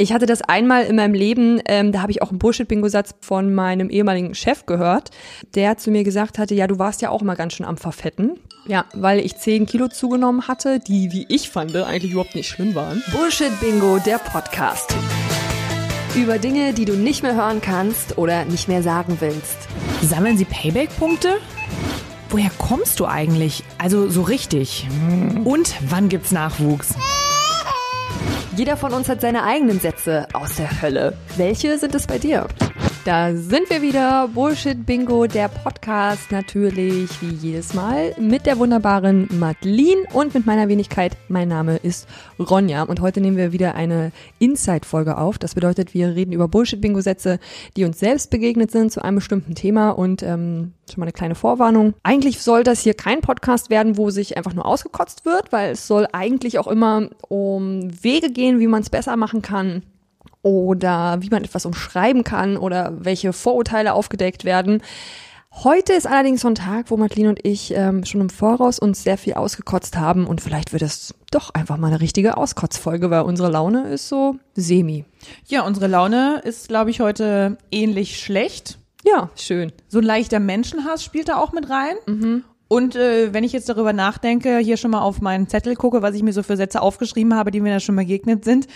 Ich hatte das einmal in meinem Leben, ähm, da habe ich auch einen Bullshit-Bingo-Satz von meinem ehemaligen Chef gehört, der zu mir gesagt hatte, ja, du warst ja auch mal ganz schön am Verfetten. Ja, weil ich 10 Kilo zugenommen hatte, die, wie ich fand, eigentlich überhaupt nicht schlimm waren. Bullshit-Bingo, der Podcast. Über Dinge, die du nicht mehr hören kannst oder nicht mehr sagen willst. Sammeln Sie Payback-Punkte? Woher kommst du eigentlich? Also so richtig. Und wann gibt's Nachwuchs? Jeder von uns hat seine eigenen Sätze aus der Hölle. Welche sind es bei dir? Da sind wir wieder. Bullshit Bingo, der Podcast natürlich wie jedes Mal mit der wunderbaren Madeline und mit meiner Wenigkeit. Mein Name ist Ronja und heute nehmen wir wieder eine Inside-Folge auf. Das bedeutet, wir reden über Bullshit Bingo-Sätze, die uns selbst begegnet sind zu einem bestimmten Thema und ähm, schon mal eine kleine Vorwarnung. Eigentlich soll das hier kein Podcast werden, wo sich einfach nur ausgekotzt wird, weil es soll eigentlich auch immer um Wege gehen, wie man es besser machen kann oder wie man etwas umschreiben kann oder welche Vorurteile aufgedeckt werden. Heute ist allerdings so ein Tag, wo Madeline und ich ähm, schon im Voraus uns sehr viel ausgekotzt haben und vielleicht wird es doch einfach mal eine richtige Auskotzfolge, weil unsere Laune ist so semi. Ja, unsere Laune ist, glaube ich, heute ähnlich schlecht. Ja, schön. So ein leichter Menschenhass spielt da auch mit rein. Mhm. Und äh, wenn ich jetzt darüber nachdenke, hier schon mal auf meinen Zettel gucke, was ich mir so für Sätze aufgeschrieben habe, die mir da schon begegnet sind,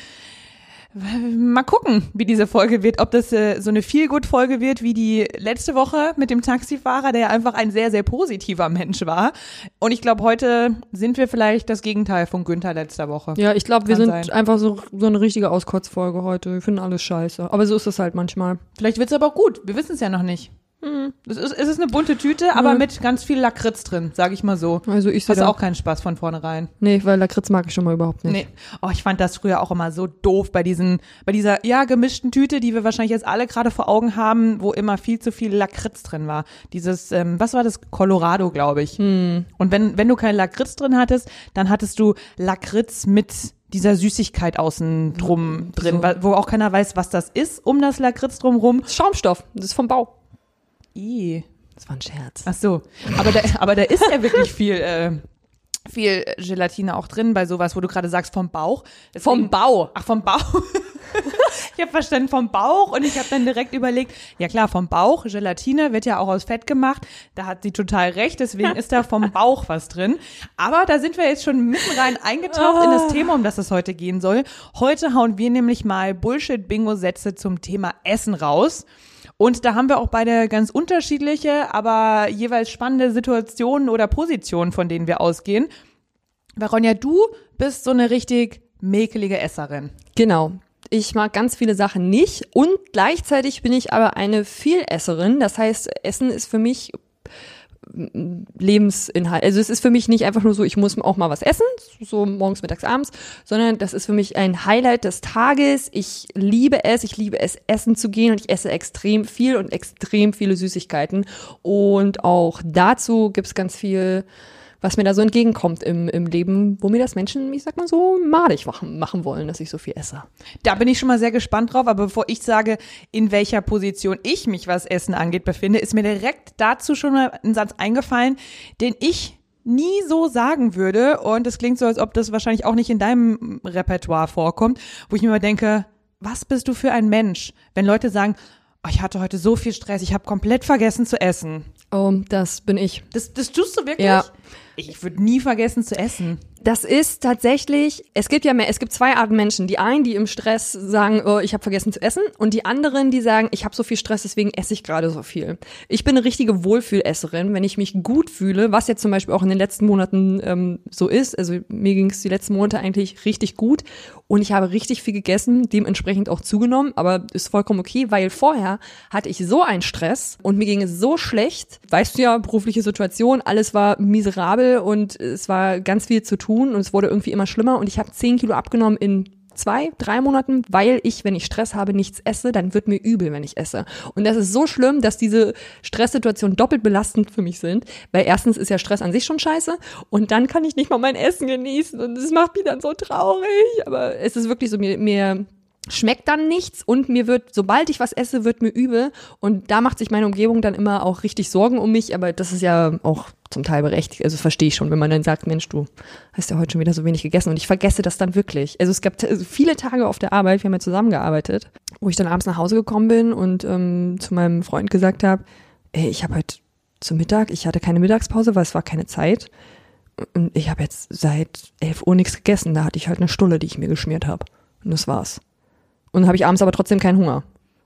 Mal gucken, wie diese Folge wird, ob das äh, so eine Feel-Good-Folge wird wie die letzte Woche mit dem Taxifahrer, der einfach ein sehr, sehr positiver Mensch war. Und ich glaube, heute sind wir vielleicht das Gegenteil von Günther letzter Woche. Ja, ich glaube, wir sind sein. einfach so, so eine richtige Auskotzfolge heute. Wir finden alles scheiße. Aber so ist es halt manchmal. Vielleicht wird's aber auch gut. Wir wissen es ja noch nicht. Mhm. Es ist, es ist eine bunte Tüte, aber mhm. mit ganz viel Lakritz drin, sage ich mal so. Also ich sehe auch keinen Spaß von vornherein. Nee, weil Lakritz mag ich schon mal überhaupt nicht. Nee. Oh, ich fand das früher auch immer so doof bei diesen, bei dieser, ja, gemischten Tüte, die wir wahrscheinlich jetzt alle gerade vor Augen haben, wo immer viel zu viel Lakritz drin war. Dieses, ähm, was war das? Colorado, glaube ich. Mhm. Und wenn, wenn du keinen Lakritz drin hattest, dann hattest du Lakritz mit dieser Süßigkeit außen drum drin, so. wo auch keiner weiß, was das ist, um das Lakritz drumrum. Schaumstoff, das ist vom Bau. I. Das war ein Scherz. Ach so. Aber da, aber da ist ja wirklich viel, äh, viel Gelatine auch drin bei sowas, wo du gerade sagst vom Bauch. Deswegen, vom Bau. Ach, vom Bauch. ich habe verstanden vom Bauch und ich habe dann direkt überlegt, ja klar, vom Bauch, Gelatine wird ja auch aus Fett gemacht. Da hat sie total recht, deswegen ist da vom Bauch was drin. Aber da sind wir jetzt schon mitten rein eingetaucht in das ah. Thema, um das es heute gehen soll. Heute hauen wir nämlich mal Bullshit-Bingo-Sätze zum Thema Essen raus. Und da haben wir auch beide ganz unterschiedliche, aber jeweils spannende Situationen oder Positionen, von denen wir ausgehen. Veronia, du bist so eine richtig mäkelige Esserin. Genau. Ich mag ganz viele Sachen nicht und gleichzeitig bin ich aber eine Vielesserin. Das heißt, Essen ist für mich Lebensinhalt. Also es ist für mich nicht einfach nur so, ich muss auch mal was essen, so morgens, mittags, abends, sondern das ist für mich ein Highlight des Tages. Ich liebe es, ich liebe es, essen zu gehen und ich esse extrem viel und extrem viele Süßigkeiten. Und auch dazu gibt's ganz viel was mir da so entgegenkommt im, im Leben, wo mir das Menschen, ich sag mal so, madig machen, machen wollen, dass ich so viel esse. Da bin ich schon mal sehr gespannt drauf, aber bevor ich sage, in welcher Position ich mich, was Essen angeht, befinde, ist mir direkt dazu schon mal ein Satz eingefallen, den ich nie so sagen würde und es klingt so, als ob das wahrscheinlich auch nicht in deinem Repertoire vorkommt, wo ich mir mal denke, was bist du für ein Mensch, wenn Leute sagen, oh, ich hatte heute so viel Stress, ich habe komplett vergessen zu essen. Oh, das bin ich. Das, das tust du wirklich? Ja. Ich würde nie vergessen zu essen. Das ist tatsächlich, es gibt ja mehr, es gibt zwei Arten Menschen. Die einen, die im Stress sagen, oh, ich habe vergessen zu essen, und die anderen, die sagen, ich habe so viel Stress, deswegen esse ich gerade so viel. Ich bin eine richtige Wohlfühlesserin, wenn ich mich gut fühle, was jetzt zum Beispiel auch in den letzten Monaten ähm, so ist. Also mir ging es die letzten Monate eigentlich richtig gut und ich habe richtig viel gegessen, dementsprechend auch zugenommen, aber ist vollkommen okay, weil vorher hatte ich so einen Stress und mir ging es so schlecht. Weißt du ja, berufliche Situation, alles war miserabel und es war ganz viel zu tun und es wurde irgendwie immer schlimmer und ich habe zehn Kilo abgenommen in zwei, drei Monaten, weil ich, wenn ich Stress habe, nichts esse, dann wird mir übel, wenn ich esse. Und das ist so schlimm, dass diese Stresssituationen doppelt belastend für mich sind, weil erstens ist ja Stress an sich schon scheiße und dann kann ich nicht mal mein Essen genießen und das macht mich dann so traurig. Aber es ist wirklich so, mir, mir schmeckt dann nichts und mir wird, sobald ich was esse, wird mir übel. Und da macht sich meine Umgebung dann immer auch richtig Sorgen um mich, aber das ist ja auch zum Teil berechtigt, also verstehe ich schon, wenn man dann sagt, Mensch, du hast ja heute schon wieder so wenig gegessen. Und ich vergesse das dann wirklich. Also es gab viele Tage auf der Arbeit, wir haben ja zusammengearbeitet, wo ich dann abends nach Hause gekommen bin und ähm, zu meinem Freund gesagt habe, ey, ich habe heute zum Mittag, ich hatte keine Mittagspause, weil es war keine Zeit. Und ich habe jetzt seit 11 Uhr nichts gegessen, da hatte ich halt eine Stulle, die ich mir geschmiert habe. Und das war's. Und habe ich abends aber trotzdem keinen Hunger.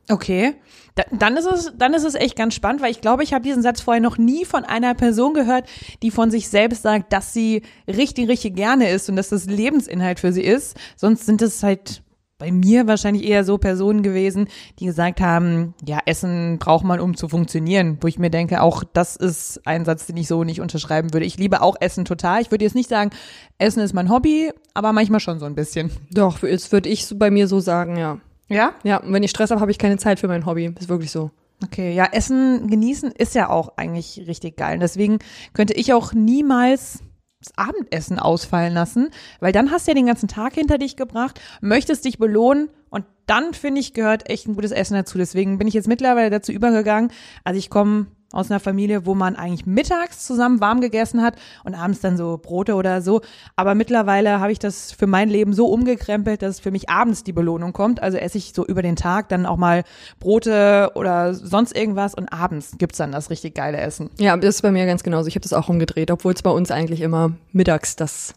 Okay, da, dann ist es dann ist es echt ganz spannend, weil ich glaube, ich habe diesen Satz vorher noch nie von einer Person gehört, die von sich selbst sagt, dass sie richtig richtig gerne isst und dass das Lebensinhalt für sie ist. Sonst sind es halt bei mir wahrscheinlich eher so Personen gewesen, die gesagt haben, ja, Essen braucht man, um zu funktionieren. Wo ich mir denke, auch das ist ein Satz, den ich so nicht unterschreiben würde. Ich liebe auch Essen total. Ich würde jetzt nicht sagen, Essen ist mein Hobby, aber manchmal schon so ein bisschen. Doch, jetzt würde ich bei mir so sagen, ja. Ja? Ja, und wenn ich Stress habe, habe ich keine Zeit für mein Hobby. Ist wirklich so. Okay, ja, Essen genießen ist ja auch eigentlich richtig geil. Deswegen könnte ich auch niemals das Abendessen ausfallen lassen, weil dann hast du ja den ganzen Tag hinter dich gebracht, möchtest dich belohnen und dann finde ich gehört echt ein gutes Essen dazu. Deswegen bin ich jetzt mittlerweile dazu übergegangen. Also ich komme aus einer Familie, wo man eigentlich mittags zusammen warm gegessen hat und abends dann so Brote oder so. Aber mittlerweile habe ich das für mein Leben so umgekrempelt, dass für mich abends die Belohnung kommt. Also esse ich so über den Tag dann auch mal Brote oder sonst irgendwas und abends gibt's dann das richtig geile Essen. Ja, das ist bei mir ganz genauso. Ich habe das auch umgedreht, obwohl es bei uns eigentlich immer mittags das,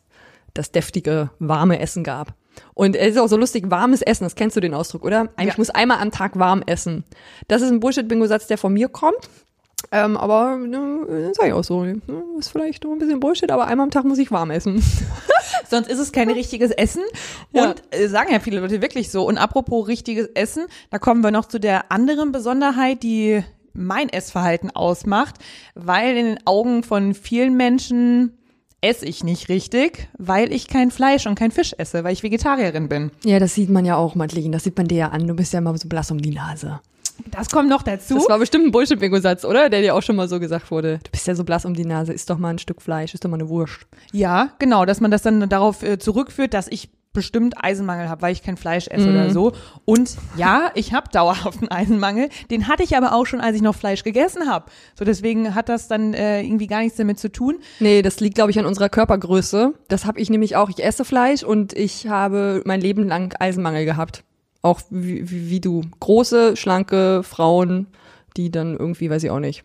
das deftige, warme Essen gab. Und es ist auch so lustig, warmes Essen, das kennst du den Ausdruck, oder? Eigentlich Ja. muss einmal am Tag warm essen. Das ist ein Bullshit-Bingo-Satz, der von mir kommt. Ähm, aber ne, sag ich auch so, ne, ist vielleicht nur ein bisschen Bullshit, aber einmal am Tag muss ich warm essen. Sonst ist es kein richtiges Essen. Ja. Und äh, sagen ja viele Leute wirklich so. Und apropos richtiges Essen, da kommen wir noch zu der anderen Besonderheit, die mein Essverhalten ausmacht, weil in den Augen von vielen Menschen esse ich nicht richtig, weil ich kein Fleisch und kein Fisch esse, weil ich Vegetarierin bin. Ja, das sieht man ja auch, Madeline, das sieht man dir ja an. Du bist ja immer so blass um die Nase. Das kommt noch dazu. Das war bestimmt ein Bullshit-Bingo-Satz, oder? Der dir auch schon mal so gesagt wurde. Du bist ja so blass um die Nase, isst doch mal ein Stück Fleisch, isst doch mal eine Wurst. Ja, genau, dass man das dann darauf äh, zurückführt, dass ich bestimmt Eisenmangel habe, weil ich kein Fleisch esse oder so. Und ja, ich habe dauerhaften Eisenmangel. Den hatte ich aber auch schon, als ich noch Fleisch gegessen habe. So deswegen hat das dann äh, irgendwie gar nichts damit zu tun. Nee, das liegt, glaube ich, an unserer Körpergröße. Das habe ich nämlich auch. Ich esse Fleisch und ich habe mein Leben lang Eisenmangel gehabt. Auch wie, wie, wie du. Große, schlanke Frauen, die dann irgendwie, weiß ich auch nicht.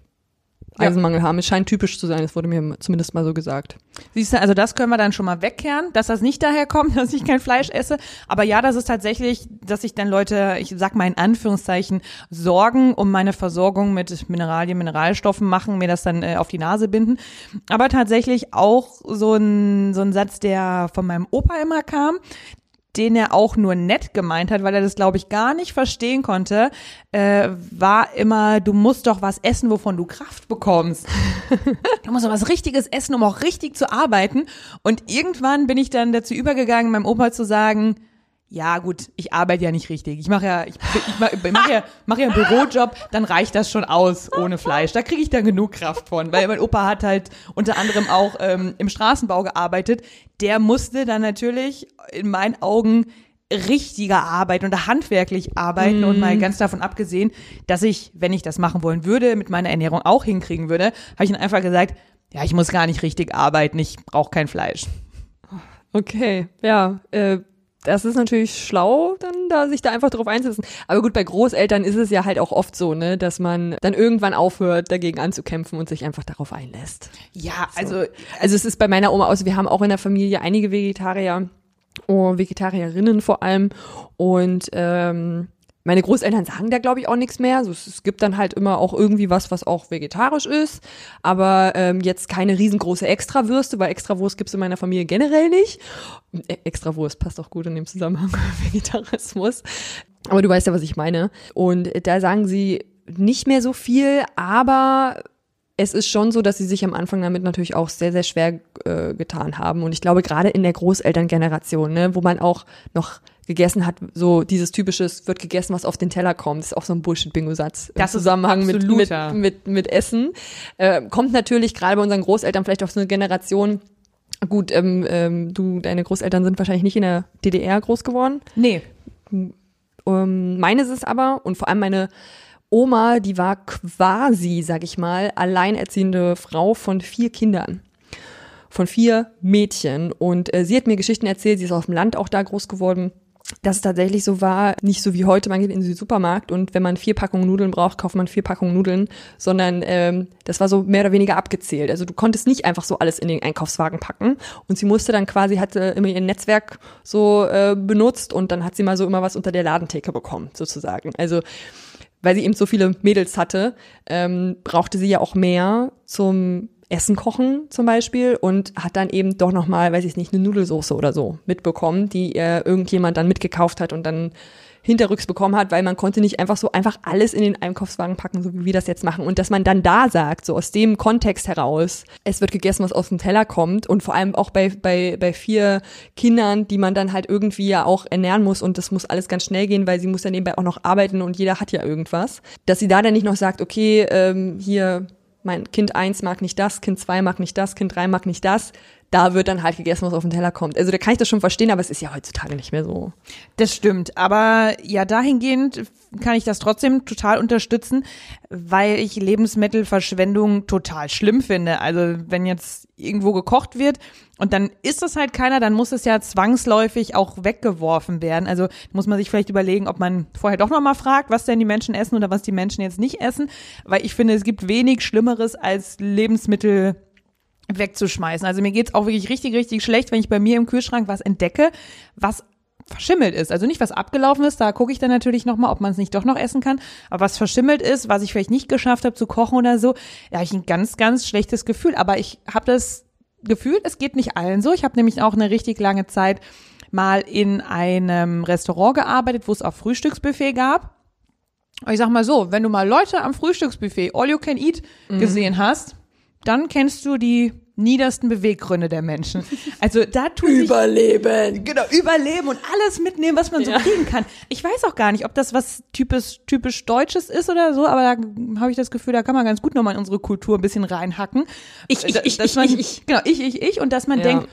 Eisenmangel haben. Es scheint typisch zu sein, das wurde mir zumindest mal so gesagt. Siehst du, also das können wir dann schon mal wegkehren, dass das nicht daher kommt, dass ich kein Fleisch esse. Aber ja, das ist tatsächlich, dass sich dann Leute, ich sag mal in Anführungszeichen, Sorgen um meine Versorgung mit Mineralien, Mineralstoffen machen, mir das dann äh, auf die Nase binden. Aber tatsächlich auch so ein, so ein Satz, der von meinem Opa immer kam, den er auch nur nett gemeint hat, weil er das, glaube ich, gar nicht verstehen konnte, äh, war immer, du musst doch was essen, wovon du Kraft bekommst. du musst doch was Richtiges essen, um auch richtig zu arbeiten. Und irgendwann bin ich dann dazu übergegangen, meinem Opa zu sagen, ja gut, ich arbeite ja nicht richtig. Ich mache ja, ich, ich mache mach ja, mach ja einen Bürojob, dann reicht das schon aus ohne Fleisch. Da kriege ich dann genug Kraft von, weil mein Opa hat halt unter anderem auch ähm, im Straßenbau gearbeitet. Der musste dann natürlich in meinen Augen richtiger arbeiten oder handwerklich arbeiten und mal ganz davon abgesehen, dass ich, wenn ich das machen wollen würde, mit meiner Ernährung auch hinkriegen würde, habe ich dann einfach gesagt, ja, ich muss gar nicht richtig arbeiten, ich brauche kein Fleisch. Okay, ja, äh, das ist natürlich schlau, dann da sich da einfach drauf einzusetzen. Aber gut, bei Großeltern ist es ja halt auch oft so, ne, dass man dann irgendwann aufhört, dagegen anzukämpfen und sich einfach darauf einlässt. Ja, also Also es ist bei meiner Oma aus, wir haben auch in der Familie einige Vegetarier, oh, Vegetarierinnen vor allem. Und ähm, meine Großeltern sagen da, glaube ich, auch nichts mehr. Also es, es gibt dann halt immer auch irgendwie was, was auch vegetarisch ist. Aber ähm, jetzt keine riesengroße Extrawürste, weil Extrawurst gibt's in meiner Familie generell nicht. Äh, Extrawurst passt auch gut in dem Zusammenhang Vegetarismus. Aber du weißt ja, was ich meine. Und da sagen sie nicht mehr so viel, aber es ist schon so, dass sie sich am Anfang damit natürlich auch sehr, sehr schwer äh, getan haben. Und ich glaube, gerade in der Großelterngeneration, ne, wo man auch noch gegessen hat, so dieses typische, es wird gegessen, was auf den Teller kommt, ist auch so ein Bullshit-Bingo-Satz im Das Zusammenhang mit, mit, mit, mit Essen. Äh, kommt natürlich gerade bei unseren Großeltern vielleicht auf so eine Generation, gut, ähm, ähm, du, deine Großeltern sind wahrscheinlich nicht in der DDR groß geworden. nee. Ähm, meine ist es aber und vor allem meine Oma, die war quasi, sag ich mal, alleinerziehende Frau von vier Kindern. Von vier Mädchen. Und äh, sie hat mir Geschichten erzählt, sie ist auf dem Land auch da groß geworden dass es tatsächlich so war, nicht so wie heute, man geht in den Supermarkt und wenn man vier Packungen Nudeln braucht, kauft man vier Packungen Nudeln, sondern ähm, das war so mehr oder weniger abgezählt. Also du konntest nicht einfach so alles in den Einkaufswagen packen und sie musste dann quasi, hatte immer ihr Netzwerk so äh, benutzt und dann hat sie mal so immer was unter der Ladentheke bekommen, sozusagen. Also weil sie eben so viele Mädels hatte, ähm, brauchte sie ja auch mehr zum Essen kochen zum Beispiel und hat dann eben doch nochmal, weiß ich nicht, eine Nudelsoße oder so mitbekommen, die äh, irgendjemand dann mitgekauft hat und dann hinterrücks bekommen hat, weil man konnte nicht einfach so einfach alles in den Einkaufswagen packen, so wie wir das jetzt machen. Und dass man dann da sagt, so aus dem Kontext heraus, es wird gegessen, was aus dem Teller kommt und vor allem auch bei, bei, bei vier Kindern, die man dann halt irgendwie ja auch ernähren muss und das muss alles ganz schnell gehen, weil sie muss ja nebenbei auch noch arbeiten und jeder hat ja irgendwas. Dass sie da dann nicht noch sagt, okay, ähm, hier mein Kind eins mag nicht das, Kind zwei mag nicht das, Kind drei mag nicht das. Da wird dann halt gegessen, was auf den Teller kommt. Also da kann ich das schon verstehen, aber es ist ja heutzutage nicht mehr so. Das stimmt. Aber ja, dahingehend kann ich das trotzdem total unterstützen, weil ich Lebensmittelverschwendung total schlimm finde. Also wenn jetzt irgendwo gekocht wird und dann ist das halt keiner, dann muss es ja zwangsläufig auch weggeworfen werden. Also muss man sich vielleicht überlegen, ob man vorher doch nochmal fragt, was denn die Menschen essen oder was die Menschen jetzt nicht essen. Weil ich finde, es gibt wenig Schlimmeres als Lebensmittel wegzuschmeißen. Also mir geht's auch wirklich richtig, richtig schlecht, wenn ich bei mir im Kühlschrank was entdecke, was verschimmelt ist. Also nicht was abgelaufen ist, da gucke ich dann natürlich nochmal, ob man es nicht doch noch essen kann. Aber was verschimmelt ist, was ich vielleicht nicht geschafft habe zu kochen oder so, da habe ich ein ganz, ganz schlechtes Gefühl. Aber ich habe das Gefühl, es geht nicht allen so. Ich habe nämlich auch eine richtig lange Zeit mal in einem Restaurant gearbeitet, wo es auch Frühstücksbuffet gab. Ich sag mal so, wenn du mal Leute am Frühstücksbuffet All You Can Eat mhm. gesehen hast, dann kennst du die niedersten Beweggründe der Menschen. Also da tut Überleben. Sich, genau, überleben und alles mitnehmen, was man so ja. kriegen kann. Ich weiß auch gar nicht, ob das was typisch, typisch Deutsches ist oder so, aber da habe ich das Gefühl, da kann man ganz gut nochmal in unsere Kultur ein bisschen reinhacken. Ich, ich, ich, dass man, ich, ich. Genau, ich, ich, ich. Und dass man ja. denkt,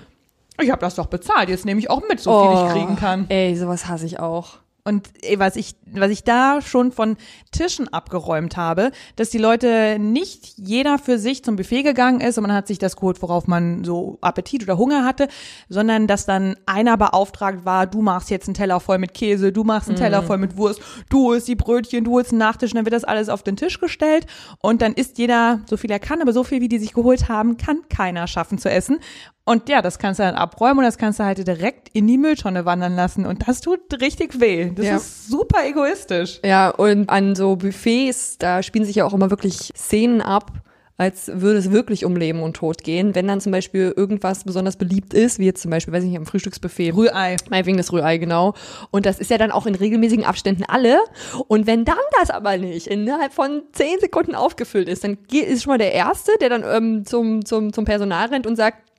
ich habe das doch bezahlt, jetzt nehme ich auch mit, so viel ich oh, kriegen kann. Ey, sowas hasse ich auch. Und ey, was ich, was ich da schon von Tischen abgeräumt habe, dass die Leute nicht jeder für sich zum Buffet gegangen ist und man hat sich das geholt, worauf man so Appetit oder Hunger hatte, sondern dass dann einer beauftragt war, du machst jetzt einen Teller voll mit Käse, du machst einen mm. Teller voll mit Wurst, du isst die Brötchen, du isst einen Nachtisch, und dann wird das alles auf den Tisch gestellt und dann isst jeder so viel er kann, aber so viel wie die sich geholt haben, kann keiner schaffen zu essen. Und ja, das kannst du dann abräumen und das kannst du halt direkt in die Mülltonne wandern lassen. Und das tut richtig weh. Das ja. ist super egoistisch. Ja, und an so Buffets, da spielen sich ja auch immer wirklich Szenen ab, als würde es wirklich um Leben und Tod gehen. Wenn dann zum Beispiel irgendwas besonders beliebt ist, wie jetzt zum Beispiel, weiß ich nicht, am Frühstücksbuffet. Rührei. Meinetwegen das Rührei, genau. Und das ist ja dann auch in regelmäßigen Abständen alle. Und wenn dann das aber nicht innerhalb von zehn Sekunden aufgefüllt ist, dann ist schon mal der Erste, der dann ähm, zum, zum, zum Personal rennt und sagt,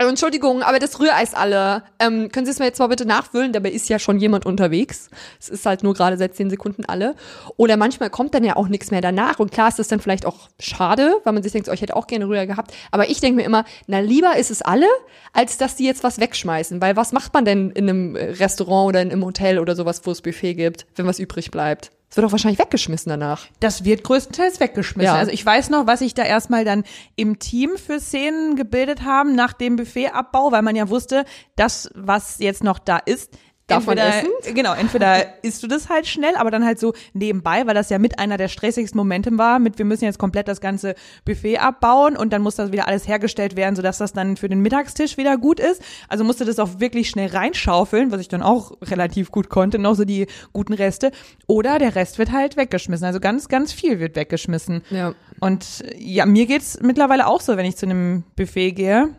äh, Entschuldigung, aber das Rührei alle. Ähm, können Sie es mir jetzt mal bitte nachfüllen? Dabei ist ja schon jemand unterwegs. Es ist halt nur gerade seit zehn Sekunden alle. Oder manchmal kommt dann ja auch nichts mehr danach. Und klar ist das dann vielleicht auch schade, weil man sich denkt, oh, ich hätte auch gerne Rührei gehabt. Aber ich denke mir immer, na lieber ist es alle, als dass die jetzt was wegschmeißen. Weil was macht man denn in einem Restaurant oder in einem Hotel oder sowas, wo es Buffet gibt, wenn was übrig bleibt? Es wird doch wahrscheinlich weggeschmissen danach. Das wird größtenteils weggeschmissen. Ja. Also ich weiß noch, was ich da erstmal dann im Team für Szenen gebildet haben nach dem Buffetabbau, weil man ja wusste, das, was jetzt noch da ist, Davon entweder, essen? Genau, entweder isst du das halt schnell, aber dann halt so nebenbei, weil das ja mit einer der stressigsten Momente war, mit wir müssen jetzt komplett das ganze Buffet abbauen und dann muss das wieder alles hergestellt werden, sodass das dann für den Mittagstisch wieder gut ist. Also musste das auch wirklich schnell reinschaufeln, was ich dann auch relativ gut konnte, noch so die guten Reste. Oder der Rest wird halt weggeschmissen. Also ganz, ganz viel wird weggeschmissen. Ja. Und ja, mir geht's mittlerweile auch so, wenn ich zu einem Buffet gehe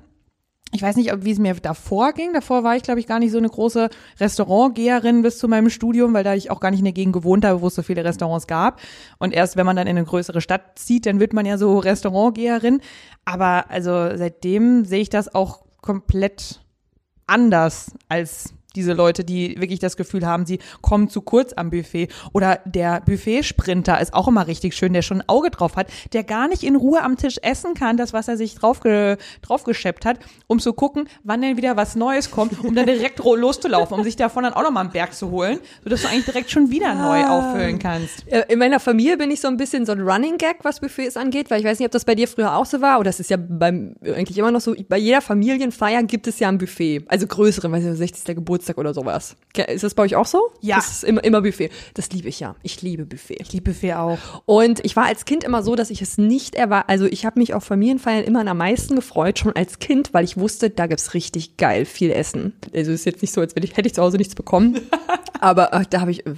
ich weiß nicht, wie es mir davor ging. Davor war ich, glaube ich, gar nicht so eine große Restaurantgeherin bis zu meinem Studium, weil da ich auch gar nicht in der Gegend gewohnt habe, wo es so viele Restaurants gab. Und erst wenn man dann in eine größere Stadt zieht, dann wird man ja so Restaurantgeherin. Aber also seitdem sehe ich das auch komplett anders als diese Leute, die wirklich das Gefühl haben, sie kommen zu kurz am Buffet. Oder der Buffet-Sprinter ist auch immer richtig schön, der schon ein Auge drauf hat, der gar nicht in Ruhe am Tisch essen kann, das, was er sich draufge draufgescheppt hat, um zu gucken, wann denn wieder was Neues kommt, um dann direkt loszulaufen, um sich davon dann auch nochmal einen Berg zu holen, sodass du eigentlich direkt schon wieder neu auffüllen kannst. Äh, In meiner Familie bin ich so ein bisschen so ein Running Gag, was Buffets angeht, weil ich weiß nicht, ob das bei dir früher auch so war, oder das ist ja beim, eigentlich immer noch so, bei jeder Familienfeier gibt es ja ein Buffet, also größere, weiß nicht, 60. Geburtstag oder sowas. Ist das bei euch auch so? Ja. Das ist immer, immer Buffet. Das liebe ich ja. Ich liebe Buffet. Ich liebe Buffet auch. Und ich war als Kind immer so, dass ich es nicht erwartet, also ich habe mich auf Familienfeiern immer am meisten gefreut, schon als Kind, weil ich wusste, da gibt's richtig geil viel Essen. Also ist jetzt nicht so, als wenn ich, hätte ich zu Hause nichts bekommen. Aber äh, da habe ich, äh,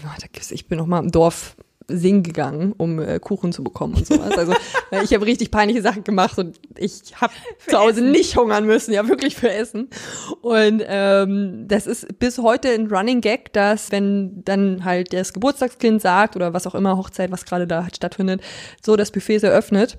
ich bin noch mal im Dorf singen gegangen, um äh, Kuchen zu bekommen und sowas. Also ich habe richtig peinliche Sachen gemacht und ich habe zu Hause nicht hungern müssen, ja wirklich für Essen. Und ähm, das ist bis heute ein Running Gag, dass wenn dann halt das Geburtstagskind sagt oder was auch immer Hochzeit, was gerade da stattfindet, so das Buffet ist eröffnet.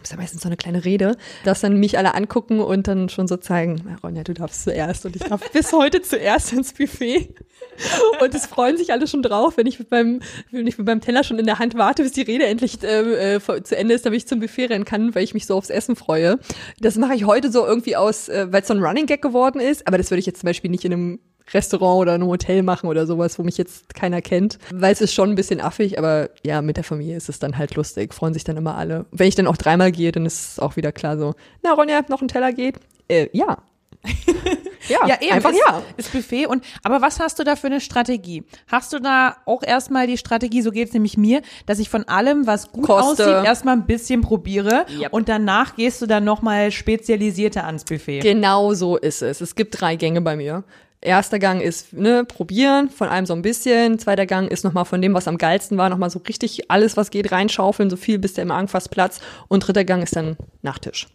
Das ist ja meistens so eine kleine Rede, dass dann mich alle angucken und dann schon so zeigen, "Na, Ronja, du darfst zuerst und ich darf bis heute zuerst ins Buffet. Und es freuen sich alle schon drauf, wenn ich mit meinem, wenn ich mit meinem Teller schon in der Hand warte, bis die Rede endlich äh, äh, zu Ende ist, damit ich zum Buffet rennen kann, weil ich mich so aufs Essen freue. Das mache ich heute so irgendwie aus, äh, weil es so ein Running Gag geworden ist, aber das würde ich jetzt zum Beispiel nicht in einem Restaurant oder einem Hotel machen oder sowas, wo mich jetzt keiner kennt, weil es ist schon ein bisschen affig, aber ja, mit der Familie ist es dann halt lustig, freuen sich dann immer alle. Wenn ich dann auch dreimal gehe, dann ist es auch wieder klar so, na Ronja, noch ein Teller geht? Äh, ja. ja, Ja, eben. einfach ist, ja. Ist Buffet und, aber was hast du da für eine Strategie? Hast du da auch erstmal die Strategie, so geht's nämlich mir, dass ich von allem, was gut Koste. aussieht, erstmal ein bisschen probiere Yep. und danach gehst du dann nochmal spezialisierter ans Buffet. Genau so ist es. Es gibt drei Gänge bei mir. Erster Gang ist ne, probieren, von allem so ein bisschen. Zweiter Gang ist nochmal von dem, was am geilsten war, nochmal so richtig alles, was geht, reinschaufeln, so viel, bis der im Magen fast platzt. Und dritter Gang ist dann Nachtisch.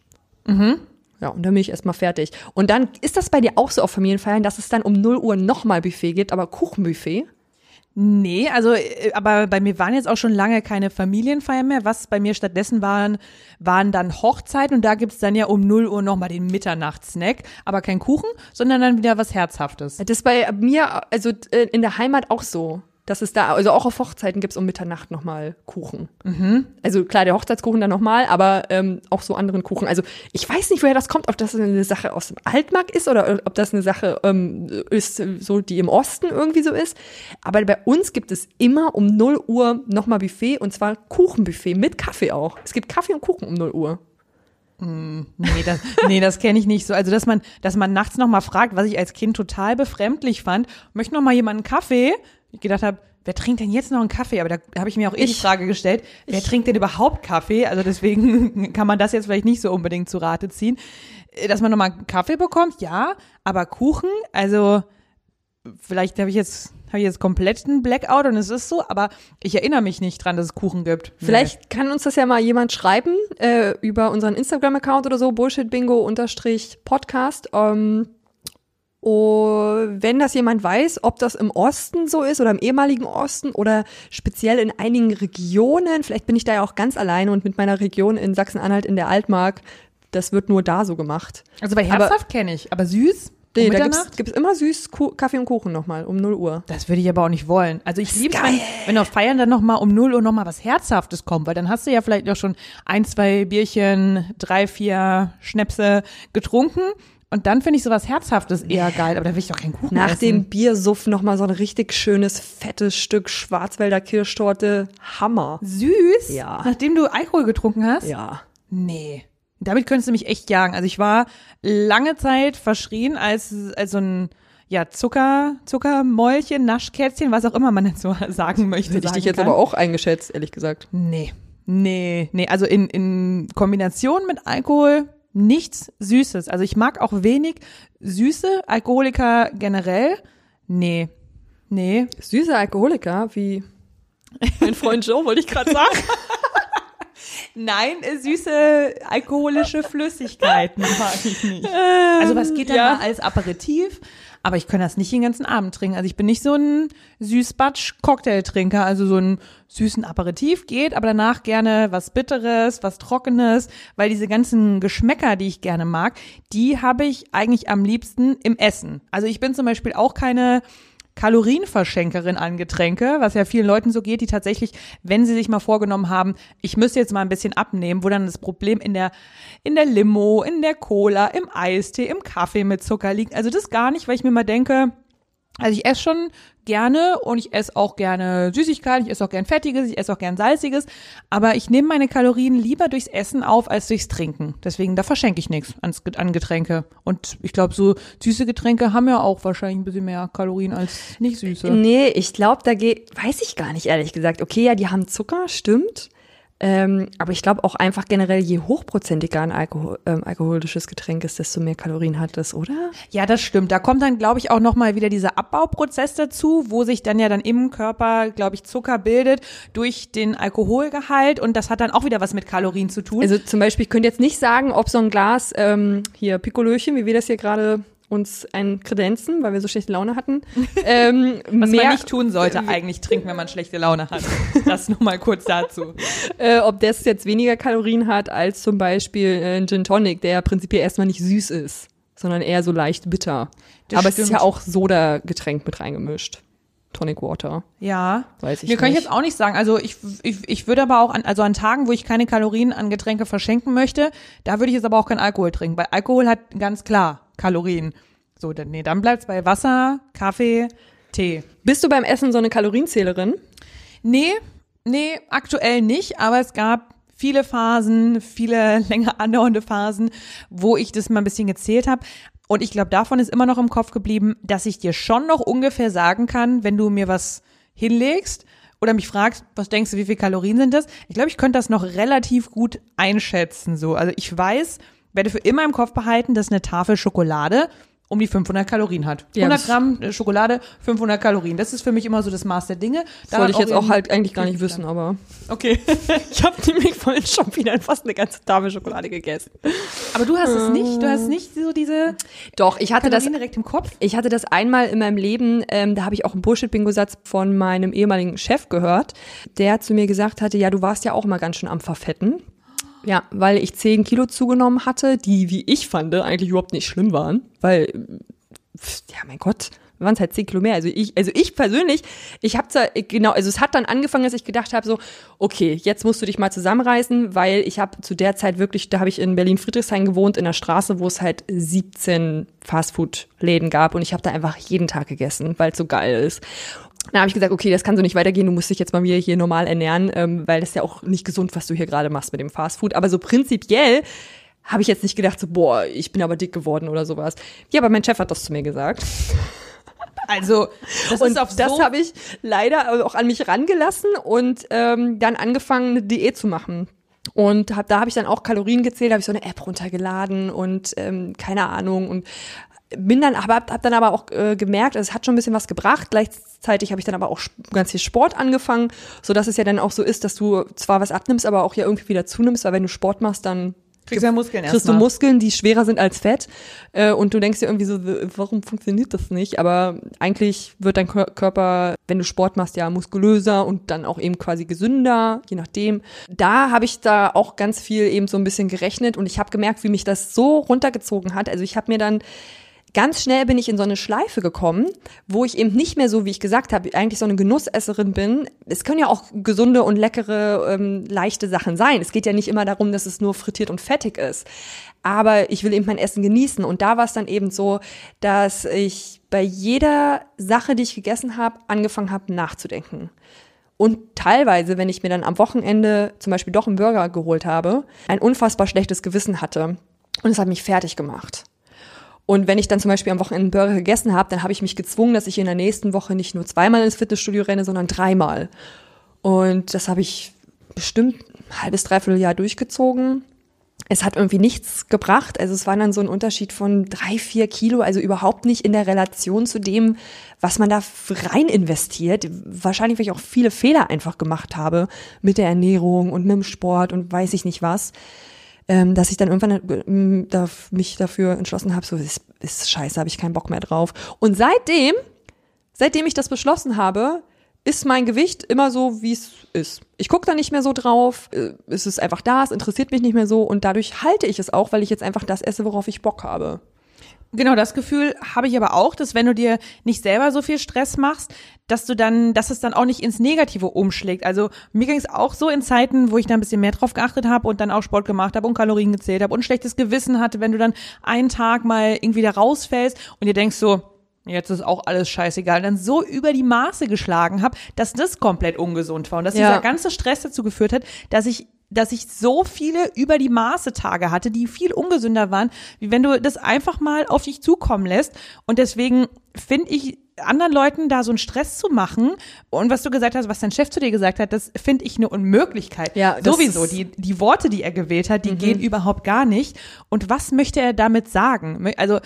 Ja, und dann bin ich erstmal fertig. Und dann ist das bei dir auch so auf Familienfeiern, dass es dann um 0 Uhr nochmal Buffet gibt, aber Kuchenbuffet. Nee, also, äh, aber bei mir waren jetzt auch schon lange keine Familienfeiern mehr. Was bei mir stattdessen waren, waren dann Hochzeiten und da gibt's dann ja um 0 Uhr nochmal den Mitternachtssnack. Aber kein Kuchen, sondern dann wieder was Herzhaftes. Das ist bei mir, also äh, in der Heimat auch so. Dass es da, also auch auf Hochzeiten gibt's um Mitternacht nochmal Kuchen. Also klar, der Hochzeitskuchen dann nochmal, aber ähm, auch so anderen Kuchen. Also ich weiß nicht, woher das kommt, ob das eine Sache aus dem Altmark ist oder ob das eine Sache ähm, ist, so die im Osten irgendwie so ist. Aber bei uns gibt es immer um 0 Uhr nochmal Buffet und zwar Kuchenbuffet mit Kaffee auch. Es gibt Kaffee und Kuchen um 0 Uhr. Nee, das, nee, das kenne ich nicht so. Also, dass man, dass man nachts noch mal fragt, was ich als Kind total befremdlich fand, möchte noch mal jemand einen Kaffee? Ich gedacht habe, wer trinkt denn jetzt noch einen Kaffee? Aber da habe ich mir auch eh die Ich- Frage gestellt, wer trinkt denn überhaupt Kaffee? Also deswegen kann man das jetzt vielleicht nicht so unbedingt zu Rate ziehen. Äh, Dass man noch mal einen Kaffee bekommt, ja, aber Kuchen, also vielleicht habe ich jetzt habe ich jetzt komplett einen Blackout und es ist so, aber ich erinnere mich nicht dran, dass es Kuchen gibt. Vielleicht kann uns das ja mal jemand schreiben äh, über unseren Instagram-Account oder so, bullshitbingo-podcast. Ähm, oh, wenn das jemand weiß, ob das im Osten so ist oder im ehemaligen Osten oder speziell in einigen Regionen, vielleicht bin ich da ja auch ganz alleine und mit meiner Region in Sachsen-Anhalt in der Altmark, das wird nur da so gemacht. Also bei Herzhaft kenne ich, aber süß? Nee, Um da gibt's, gibt's immer süß Ku Kaffee und Kuchen nochmal um 0 Uhr. Das würde ich aber auch nicht wollen. Also ich liebe es, wenn, wenn auf Feiern dann noch mal um 0 Uhr noch mal was Herzhaftes kommt, weil dann hast du ja vielleicht auch schon ein, zwei Bierchen, drei, vier Schnäpse getrunken und dann finde ich sowas Herzhaftes eher geil, aber da will ich doch keinen Kuchen Nach essen. dem Biersuff nochmal so ein richtig schönes, fettes Stück Schwarzwälder Kirschtorte. Hammer. Süß? Ja. Nachdem du Alkohol getrunken hast? Ja. Nee. Damit könntest du mich echt jagen. Also ich war lange Zeit verschrien als, als so ein ja, Zucker, Zuckermäulchen, Naschkätzchen, was auch immer man so sagen möchte. Hätte ich dich jetzt kann. aber auch eingeschätzt, ehrlich gesagt. Nee, nee, nee. Also in, in Kombination mit Alkohol nichts Süßes. Also ich mag auch wenig süße Alkoholiker generell. Nee, nee. Süße Alkoholiker, wie mein Freund Joe, wollte ich gerade sagen. Nein, äh, süße alkoholische Flüssigkeiten mag ich nicht. Also was geht dann ja. mal als Aperitif? Aber ich kann das nicht den ganzen Abend trinken. Also ich bin nicht so ein Süßbatsch-Cocktailtrinker, also so ein süßen Aperitif geht, aber danach gerne was Bitteres, was Trockenes, weil diese ganzen Geschmäcker, die ich gerne mag, die habe ich eigentlich am liebsten im Essen. Also ich bin zum Beispiel auch keine Kalorienverschenkerin an Getränke, was ja vielen Leuten so geht, die tatsächlich, wenn sie sich mal vorgenommen haben, ich müsste jetzt mal ein bisschen abnehmen, wo dann das Problem in der, in der Limo, in der Cola, im Eistee, im Kaffee mit Zucker liegt. Also das gar nicht, weil ich mir mal denke, also ich esse schon gerne und ich esse auch gerne Süßigkeiten, ich esse auch gern Fettiges, ich esse auch gern Salziges, aber ich nehme meine Kalorien lieber durchs Essen auf als durchs Trinken. Deswegen, da verschenke ich nichts an Getränke. Und ich glaube, so süße Getränke haben ja auch wahrscheinlich ein bisschen mehr Kalorien als nicht süße. Nee, ich glaube, da geht, weiß ich gar nicht, ehrlich gesagt. Okay, ja, die haben Zucker, stimmt. Ähm, aber ich glaube auch einfach generell, je hochprozentiger ein Alkohol, ähm, alkoholisches Getränk ist, desto mehr Kalorien hat es, oder? Ja, das stimmt. Da kommt dann, glaube ich, auch nochmal wieder dieser Abbauprozess dazu, wo sich dann ja dann im Körper, glaube ich, Zucker bildet durch den Alkoholgehalt und das hat dann auch wieder was mit Kalorien zu tun. Also zum Beispiel, ich könnte jetzt nicht sagen, ob so ein Glas ähm, hier Pikolöchen, wie wir das hier gerade uns ein Kredenzen, weil wir so schlechte Laune hatten. Ähm, Was mehr, man nicht tun sollte, eigentlich trinken, wenn man schlechte Laune hat. Das nur mal kurz dazu. Äh, ob das jetzt weniger Kalorien hat als zum Beispiel äh, ein Gin Tonic, der ja prinzipiell erstmal nicht süß ist, sondern eher so leicht bitter. Das Aber stimmt. es ist ja auch Soda-Getränk mit reingemischt. Tonic Water. Ja. Weiß ich Mir kann ich jetzt auch nicht sagen. Also ich, ich, ich würde aber auch an, also an Tagen, wo ich keine Kalorien an Getränke verschenken möchte, da würde ich jetzt aber auch kein Alkohol trinken, weil Alkohol hat ganz klar Kalorien. So, dann, nee, dann bleibt's bei Wasser, Kaffee, Tee. Bist du beim Essen so eine Kalorienzählerin? Nee, nee, aktuell nicht, aber es gab viele Phasen, viele länger andauernde Phasen, wo ich das mal ein bisschen gezählt habe. Und ich glaube, davon ist immer noch im Kopf geblieben, dass ich dir schon noch ungefähr sagen kann, wenn du mir was hinlegst oder mich fragst, was denkst du, wie viel Kalorien sind das? Ich glaube, ich könnte das noch relativ gut einschätzen, so. Also ich weiß, werde für immer im Kopf behalten, dass eine Tafel Schokolade um die 500 Kalorien hat. 100 Gramm äh, Schokolade, 500 Kalorien. Das ist für mich immer so das Maß der Dinge. Das wollte ich jetzt auch halt eigentlich gar nicht wissen, aber okay. ich habe nämlich vorhin schon wieder fast eine ganze Tafel Schokolade gegessen. Aber du hast es nicht, du hast nicht so diese Doch, ich hatte Kalorien das direkt im Kopf. Ich hatte das einmal in meinem Leben, ähm, da habe ich auch einen Bullshit-Bingo-Satz von meinem ehemaligen Chef gehört, der zu mir gesagt hatte, ja, du warst ja auch mal ganz schön am Verfetten. Ja, weil ich zehn Kilo zugenommen hatte, die, wie ich fand, eigentlich überhaupt nicht schlimm waren. Weil, ja, mein Gott, waren es halt zehn Kilo mehr. Also ich, also ich persönlich, ich habe zwar, genau, also es hat dann angefangen, dass ich gedacht habe, so, okay, jetzt musst du dich mal zusammenreißen, weil ich habe zu der Zeit wirklich, da habe ich in Berlin-Friedrichshain gewohnt, in einer Straße, wo es halt 17 Fastfood-Läden gab und ich habe da einfach jeden Tag gegessen, weil es so geil ist. Dann habe ich gesagt, okay, das kann so nicht weitergehen, du musst dich jetzt mal wieder hier normal ernähren, ähm, weil das ist ja auch nicht gesund, was du hier gerade machst mit dem Fastfood. Aber so prinzipiell habe ich jetzt nicht gedacht, so, boah, ich bin aber dick geworden oder sowas. Ja, aber mein Chef hat das zu mir gesagt. Also, das und auf das habe ich leider auch an mich rangelassen und ähm, dann angefangen, eine Diät zu machen. Und hab, da habe ich dann auch Kalorien gezählt, habe ich so eine App runtergeladen und ähm, keine Ahnung und bin dann aber hab, hab dann aber auch äh, gemerkt, also es hat schon ein bisschen was gebracht. Gleichzeitig habe ich dann aber auch ganz viel Sport angefangen, so dass es ja dann auch so ist, dass du zwar was abnimmst, aber auch ja irgendwie wieder zunimmst, weil wenn du Sport machst, dann Kriegst, ja Muskeln kriegst du Muskeln, die schwerer sind als Fett. Äh, und du denkst dir irgendwie so, warum funktioniert das nicht? Aber eigentlich wird dein Körper, wenn du Sport machst, ja muskulöser und dann auch eben quasi gesünder, je nachdem. Da habe ich da auch ganz viel eben so ein bisschen gerechnet und ich habe gemerkt, wie mich das so runtergezogen hat. Also ich habe mir dann ganz schnell bin ich in so eine Schleife gekommen, wo ich eben nicht mehr so, wie ich gesagt habe, eigentlich so eine Genussesserin bin. Es können ja auch gesunde und leckere, ähm, leichte Sachen sein. Es geht ja nicht immer darum, dass es nur frittiert und fettig ist. Aber ich will eben mein Essen genießen. Und da war es dann eben so, dass ich bei jeder Sache, die ich gegessen habe, angefangen habe nachzudenken. Und teilweise, wenn ich mir dann am Wochenende zum Beispiel doch einen Burger geholt habe, ein unfassbar schlechtes Gewissen hatte. Und es hat mich fertig gemacht. Und wenn ich dann zum Beispiel am Wochenende einen Burger gegessen habe, dann habe ich mich gezwungen, dass ich in der nächsten Woche nicht nur zweimal ins Fitnessstudio renne, sondern dreimal. Und das habe ich bestimmt ein halbes, dreiviertel Jahr durchgezogen. Es hat irgendwie nichts gebracht. Also es war dann so ein Unterschied von drei, vier Kilo, also überhaupt nicht in der Relation zu dem, was man da rein investiert. Wahrscheinlich, weil ich auch viele Fehler einfach gemacht habe mit der Ernährung und mit dem Sport und weiß ich nicht was. Ähm, dass ich dann irgendwann ähm, da, mich dafür entschlossen habe, so ist, ist scheiße, habe ich keinen Bock mehr drauf. Und seitdem, seitdem ich das beschlossen habe, ist mein Gewicht immer so, wie es ist. Ich gucke da nicht mehr so drauf, äh, es ist einfach da, es interessiert mich nicht mehr so und dadurch halte ich es auch, weil ich jetzt einfach das esse, worauf ich Bock habe. Genau, das Gefühl habe ich aber auch, dass wenn du dir nicht selber so viel Stress machst, dass du dann, dass es dann auch nicht ins Negative umschlägt. Also mir ging es auch so in Zeiten, wo ich da ein bisschen mehr drauf geachtet habe und dann auch Sport gemacht habe und Kalorien gezählt habe und schlechtes Gewissen hatte, wenn du dann einen Tag mal irgendwie da rausfällst und dir denkst so, jetzt ist auch alles scheißegal, dann so über die Maße geschlagen habe, dass das komplett ungesund war und dass Ja. dieser ganze Stress dazu geführt hat, dass ich dass ich so viele über die Maße Tage hatte, die viel ungesünder waren, wie wenn du das einfach mal auf dich zukommen lässt. Und deswegen finde ich, anderen Leuten da so einen Stress zu machen und was du gesagt hast, was dein Chef zu dir gesagt hat, das finde ich eine Unmöglichkeit. Ja, sowieso. Die, die Worte, die er gewählt hat, die gehen überhaupt gar nicht. Und was möchte er damit sagen? Also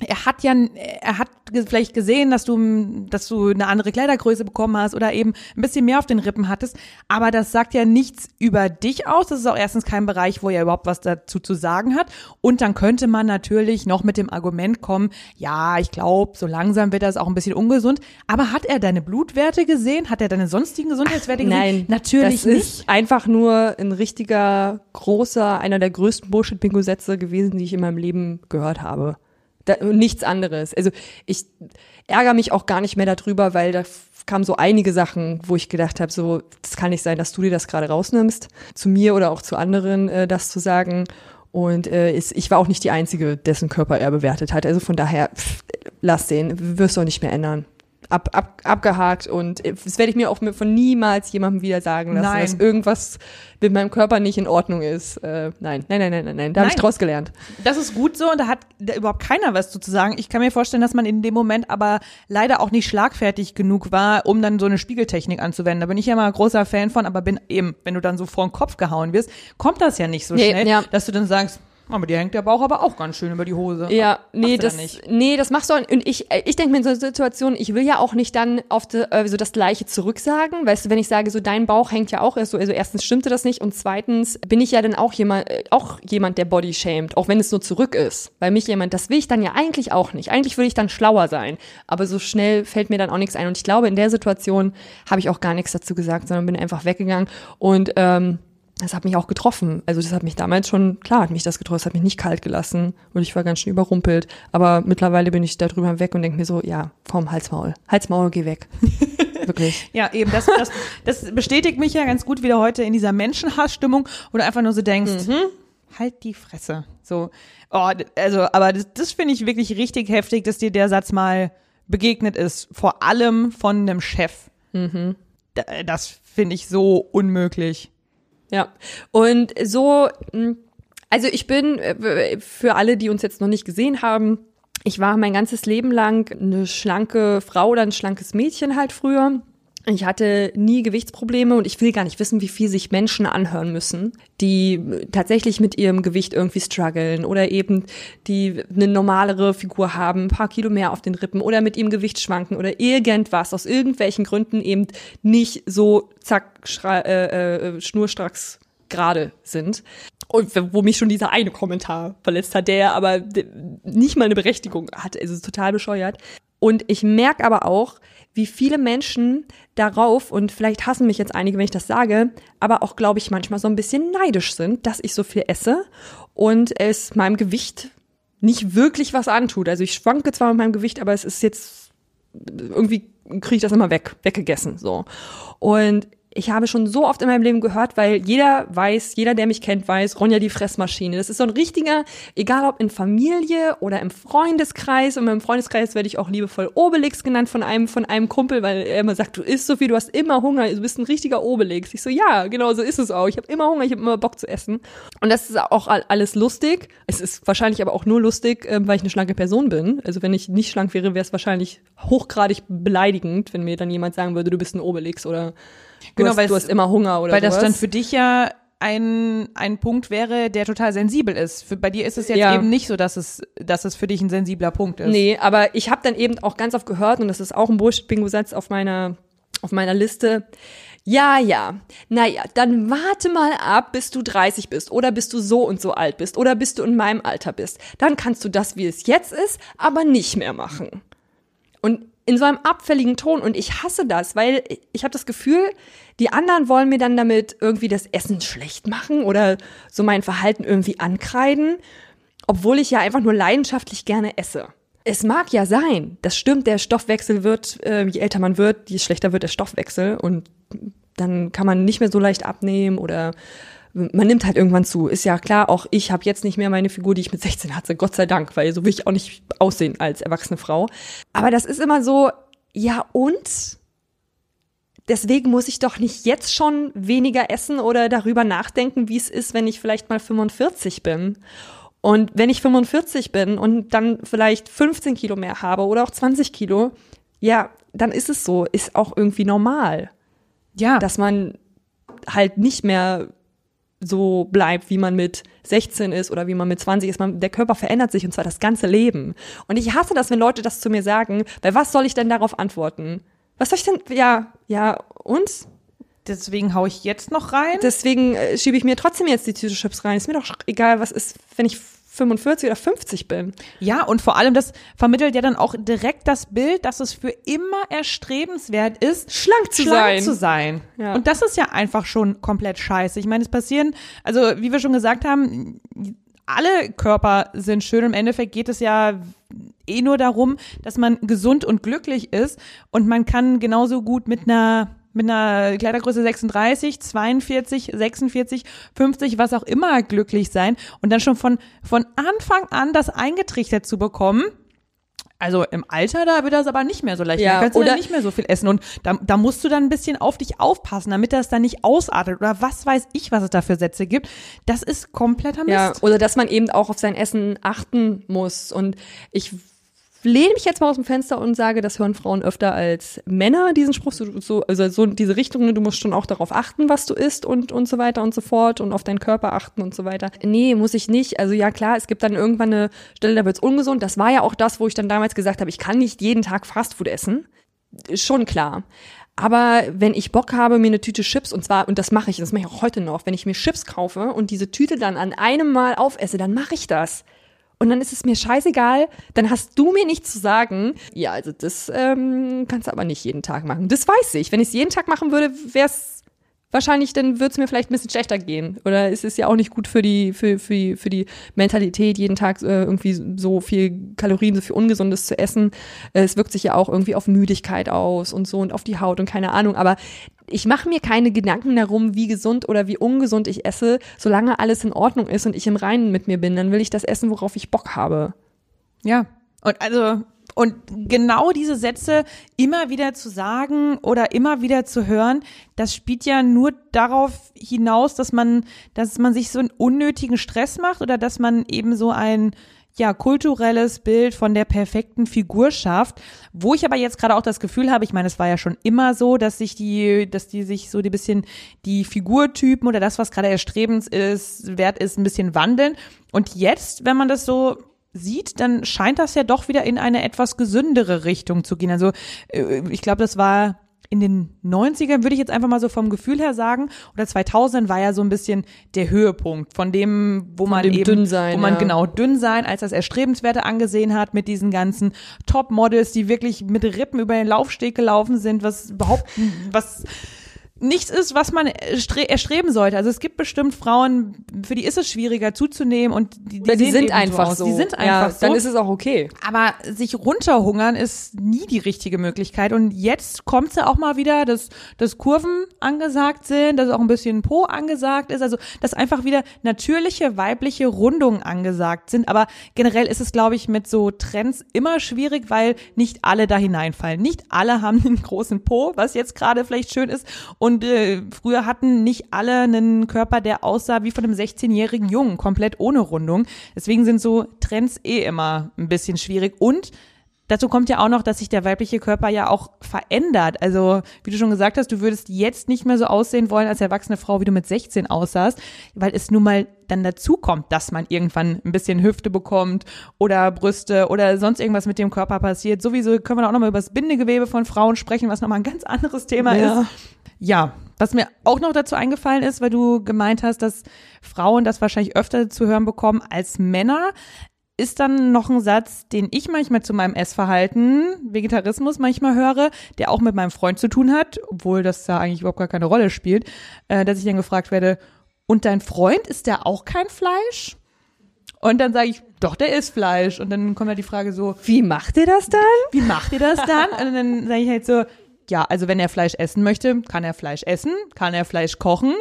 er hat ja, er hat vielleicht gesehen, dass du, dass du eine andere Kleidergröße bekommen hast oder eben ein bisschen mehr auf den Rippen hattest. Aber das sagt ja nichts über dich aus. Das ist auch erstens kein Bereich, wo er überhaupt was dazu zu sagen hat. Und dann könnte man natürlich noch mit dem Argument kommen, ja, ich glaube, so langsam wird das auch ein bisschen ungesund. Aber hat er deine Blutwerte gesehen? Hat er deine sonstigen Gesundheitswerte gesehen? Nein, natürlich das nicht. ist einfach nur ein richtiger, großer, einer der größten Bullshit-Bingo-Sätze gewesen, die ich in meinem Leben gehört habe. Da, nichts anderes. Also ich ärgere mich auch gar nicht mehr darüber, weil da kamen so einige Sachen, wo ich gedacht habe, so, das kann nicht sein, dass du dir das gerade rausnimmst, zu mir oder auch zu anderen äh, das zu sagen. Und äh, ist, ich war auch nicht die Einzige, dessen Körper er bewertet hat. Also von daher, pff, lass den, wirst du auch nicht mehr ändern. Ab, ab, abgehakt und das werde ich mir auch von niemals jemandem wieder sagen lassen, Nein. dass irgendwas mit meinem Körper nicht in Ordnung ist. Äh, nein, nein, nein, nein, nein, nein. Da habe ich draus gelernt. Das ist gut so und da hat da überhaupt keiner was zu sagen. Ich kann mir vorstellen, dass man in dem Moment aber leider auch nicht schlagfertig genug war, um dann so eine Spiegeltechnik anzuwenden. Da bin ich ja mal großer Fan von, aber bin eben, wenn du dann so vor den Kopf gehauen wirst, kommt das ja nicht so Nee, schnell, ja. dass du dann sagst, aber dir hängt der Bauch aber auch ganz schön über die Hose. Ja, nee, das, nicht. nee, das machst du auch, und ich, äh, ich denke mir in so einer Situation, ich will ja auch nicht dann auf de, äh, so das Gleiche zurücksagen, weißt du, wenn ich sage, so dein Bauch hängt ja auch erst so, also erstens stimmte das nicht und zweitens bin ich ja dann auch jemand, äh, auch jemand, der Body shamed, auch wenn es nur zurück ist, weil mich jemand, das will ich dann ja eigentlich auch nicht, eigentlich will ich dann schlauer sein, aber so schnell fällt mir dann auch nichts ein. Und ich glaube, in der Situation habe ich auch gar nichts dazu gesagt, sondern bin einfach weggegangen. Und, ähm, das hat mich auch getroffen. Also das hat mich damals schon, klar hat mich das getroffen, das hat mich nicht kalt gelassen und ich war ganz schön überrumpelt. Aber mittlerweile bin ich da drüber weg und denke mir so, ja, vom Halsmaul. Halsmaul, geh weg. Wirklich. Ja, eben, das, das, das bestätigt mich ja ganz gut wieder heute in dieser Menschenhassstimmung, wo du einfach nur so denkst, Mhm. halt die Fresse. So, oh, also, aber das, das finde ich wirklich richtig heftig, dass dir der Satz mal begegnet ist, vor allem von einem Chef. Mhm. Da- Das finde ich so unmöglich. Ja. Und so, mh, also ich bin, äh, für alle, die uns jetzt noch nicht gesehen haben, ich war mein ganzes Leben lang eine schlanke Frau oder ein schlankes Mädchen halt früher. Ich hatte nie Gewichtsprobleme und ich will gar nicht wissen, wie viel sich Menschen anhören müssen, die tatsächlich mit ihrem Gewicht irgendwie strugglen oder eben die eine normalere Figur haben, ein paar Kilo mehr auf den Rippen oder mit ihrem Gewicht schwanken oder irgendwas aus irgendwelchen Gründen eben nicht so zack äh, äh, schnurstracks gerade sind. Und wo mich schon dieser eine Kommentar verletzt hat, der aber nicht mal eine Berechtigung hat, also total bescheuert. Und ich merke aber auch, wie viele Menschen darauf, und vielleicht hassen mich jetzt einige, wenn ich das sage, aber auch, glaube ich, manchmal so ein bisschen neidisch sind, dass ich so viel esse und es meinem Gewicht nicht wirklich was antut. Also ich schwanke zwar mit meinem Gewicht, aber es ist jetzt irgendwie kriege ich das immer weg, weggegessen, so. Und ich habe schon so oft in meinem Leben gehört, weil jeder weiß, jeder, der mich kennt, weiß, Ronja die Fressmaschine. Das ist so ein richtiger, egal ob in Familie oder im Freundeskreis. Und im Freundeskreis werde ich auch liebevoll Obelix genannt von einem, von einem Kumpel, weil er immer sagt, du isst so viel, du hast immer Hunger, du bist ein richtiger Obelix. Ich so, ja, genau so ist es auch. Ich habe immer Hunger, ich habe immer Bock zu essen. Und das ist auch all- alles lustig. Es ist wahrscheinlich aber auch nur lustig, ähm, weil ich eine schlanke Person bin. Also wenn ich nicht schlank wäre, wäre es wahrscheinlich hochgradig beleidigend, wenn mir dann jemand sagen würde, du bist ein Obelix oder Genau, hast, weil du hast immer Hunger oder Weil das sowas. dann für dich ja ein, ein Punkt wäre, der total sensibel ist. Für, bei dir ist es jetzt Ja. eben nicht so, dass es, dass es für dich ein sensibler Punkt ist. Nee, aber ich habe dann eben auch ganz oft gehört, und das ist auch ein Bullshit-Bingo-Satz auf meiner, auf meiner Liste, Ja, ja. Naja, dann warte mal ab, bis du 30 bist oder bis du so und so alt bist oder bis du in meinem Alter bist. Dann kannst du das, wie es jetzt ist, aber nicht mehr machen. Und in so einem abfälligen Ton und ich hasse das, weil ich habe das Gefühl, die anderen wollen mir dann damit irgendwie das Essen schlecht machen oder so mein Verhalten irgendwie ankreiden, obwohl ich ja einfach nur leidenschaftlich gerne esse. Es mag ja sein, das stimmt, der Stoffwechsel wird, äh, je älter man wird, je schlechter wird der Stoffwechsel und dann kann man nicht mehr so leicht abnehmen oder man nimmt halt irgendwann zu. Ist ja klar, auch ich habe jetzt nicht mehr meine Figur, die ich mit 16 hatte, Gott sei Dank, weil so will ich auch nicht aussehen als erwachsene Frau. Aber das ist immer so, ja und? Deswegen muss ich doch nicht jetzt schon weniger essen oder darüber nachdenken, wie es ist, wenn ich vielleicht mal 45 bin. Und wenn ich 45 bin und dann vielleicht 15 Kilo mehr habe oder auch 20 Kilo, ja, dann ist es so, ist auch irgendwie normal. Ja. Dass man halt nicht mehr so bleibt, wie man mit 16 ist oder wie man mit 20 ist. Man, der Körper verändert sich und zwar das ganze Leben. Und ich hasse das, wenn Leute das zu mir sagen, weil was soll ich denn darauf antworten? Was soll ich denn, ja, ja, und? Deswegen hau ich jetzt noch rein. Deswegen äh, schiebe ich mir trotzdem jetzt die Tüte Chips rein. Ist mir doch egal, was ist, wenn ich 45 oder 50 bin. Ja, und vor allem, das vermittelt ja dann auch direkt das Bild, dass es für immer erstrebenswert ist, schlank zu schlank sein. zu sein. Ja. Und das ist ja einfach schon komplett scheiße. Ich meine, es passieren, also wie wir schon gesagt haben, alle Körper sind schön. Im Endeffekt geht es ja eh nur darum, dass man gesund und glücklich ist und man kann genauso gut mit einer mit einer Kleidergröße 36, 42, 46, 50, was auch immer glücklich sein und dann schon von, von Anfang an das eingetrichtert zu bekommen. Also im Alter, da wird das aber nicht mehr so leicht. Ja, da kannst du oder- dann nicht mehr so viel essen. Und da, da musst du dann ein bisschen auf dich aufpassen, damit das dann nicht ausartet oder was weiß ich, was es da für Sätze gibt. Das ist kompletter Mist. Ja, oder dass man eben auch auf sein Essen achten muss. Und ich lehne mich jetzt mal aus dem Fenster und sage, das hören Frauen öfter als Männer, diesen Spruch, so, so, also so diese Richtung, ne, du musst schon auch darauf achten, was du isst und, und so weiter und so fort und auf deinen Körper achten und so weiter. Nee, muss ich nicht. Also ja, klar, es gibt dann irgendwann eine Stelle, da wird's ungesund. Das war ja auch das, wo ich dann damals gesagt habe, ich kann nicht jeden Tag Fastfood essen. Schon klar. Aber wenn ich Bock habe, mir eine Tüte Chips, und zwar, und das mache ich, das mache ich auch heute noch, wenn ich mir Chips kaufe und diese Tüte dann an einem Mal aufesse, dann mache ich das. Und dann ist es mir scheißegal, dann hast du mir nicht zu sagen, ja, also das ähm, kannst du aber nicht jeden Tag machen. Das weiß ich. Wenn ich es jeden Tag machen würde, wäre es wahrscheinlich, dann würde es mir vielleicht ein bisschen schlechter gehen. Oder es ist ja auch nicht gut für die, für, für, für die Mentalität, jeden Tag äh, irgendwie so viel Kalorien, so viel Ungesundes zu essen. Äh, Es wirkt sich ja auch irgendwie auf Müdigkeit aus und so und auf die Haut und keine Ahnung. Aber ich mache mir keine Gedanken darum, wie gesund oder wie ungesund ich esse, solange alles in Ordnung ist und ich im Reinen mit mir bin, dann will ich das essen, worauf ich Bock habe. Ja. Und also, und genau diese Sätze immer wieder zu sagen oder immer wieder zu hören, das spielt ja nur darauf hinaus, dass man, dass man sich so einen unnötigen Stress macht oder dass man eben so ein ja, kulturelles Bild von der perfekten Figur schafft, wo ich aber jetzt gerade auch das Gefühl habe, ich meine, es war ja schon immer so, dass sich die, dass die sich so die bisschen die Figurtypen oder das, was gerade erstrebens ist, wert ist, ein bisschen wandeln. Und jetzt, wenn man das so sieht, dann scheint das ja doch wieder in eine etwas gesündere Richtung zu gehen. Also äh, ich glaube, das war in den 90ern, würde ich jetzt einfach mal so vom Gefühl her sagen, oder 2000 war ja so ein bisschen der Höhepunkt von dem, wo man dem eben, Dünnsein, wo man ja. genau dünn sein als das Erstrebenswerte angesehen hat mit diesen ganzen Top-Models, die wirklich mit Rippen über den Laufsteg gelaufen sind, was überhaupt, was nichts ist, was man erstre erstreben sollte. Also es gibt bestimmt Frauen, für die ist es schwieriger zuzunehmen und die, die, die sind einfach so. Die sind einfach ja, so. Dann ist es auch okay. Aber sich runterhungern ist nie die richtige Möglichkeit. Und jetzt kommt ja auch mal wieder, dass, dass Kurven angesagt sind, dass auch ein bisschen Po angesagt ist. Also, dass einfach wieder natürliche weibliche Rundungen angesagt sind. Aber generell ist es, glaube ich, mit so Trends immer schwierig, weil nicht alle da hineinfallen. Nicht alle haben einen großen Po, was jetzt gerade vielleicht schön ist. Und äh, früher hatten nicht alle einen Körper, der aussah wie von einem 16-jährigen Jungen, komplett ohne Rundung. Deswegen sind so Trends eh immer ein bisschen schwierig. Und dazu kommt ja auch noch, dass sich der weibliche Körper ja auch verändert. Also, wie du schon gesagt hast, du würdest jetzt nicht mehr so aussehen wollen als erwachsene Frau, wie du mit 16 aussahst, weil es nun mal dann dazu kommt, dass man irgendwann ein bisschen Hüfte bekommt oder Brüste oder sonst irgendwas mit dem Körper passiert. Sowieso können wir auch nochmal über das Bindegewebe von Frauen sprechen, was nochmal ein ganz anderes Thema Ja. ist. Ja, was mir auch noch dazu eingefallen ist, weil du gemeint hast, dass Frauen das wahrscheinlich öfter zu hören bekommen als Männer, ist dann noch ein Satz, den ich manchmal zu meinem Essverhalten, Vegetarismus manchmal höre, der auch mit meinem Freund zu tun hat, obwohl das da eigentlich überhaupt gar keine Rolle spielt, äh, dass ich dann gefragt werde, und dein Freund, ist der auch kein Fleisch? Und dann sage ich, doch, der isst Fleisch. Und dann kommt ja die Frage so, Wie macht ihr das dann? wie macht ihr das dann? Und dann sage ich halt so, ja, also wenn er Fleisch essen möchte, kann er Fleisch essen, kann er Fleisch kochen.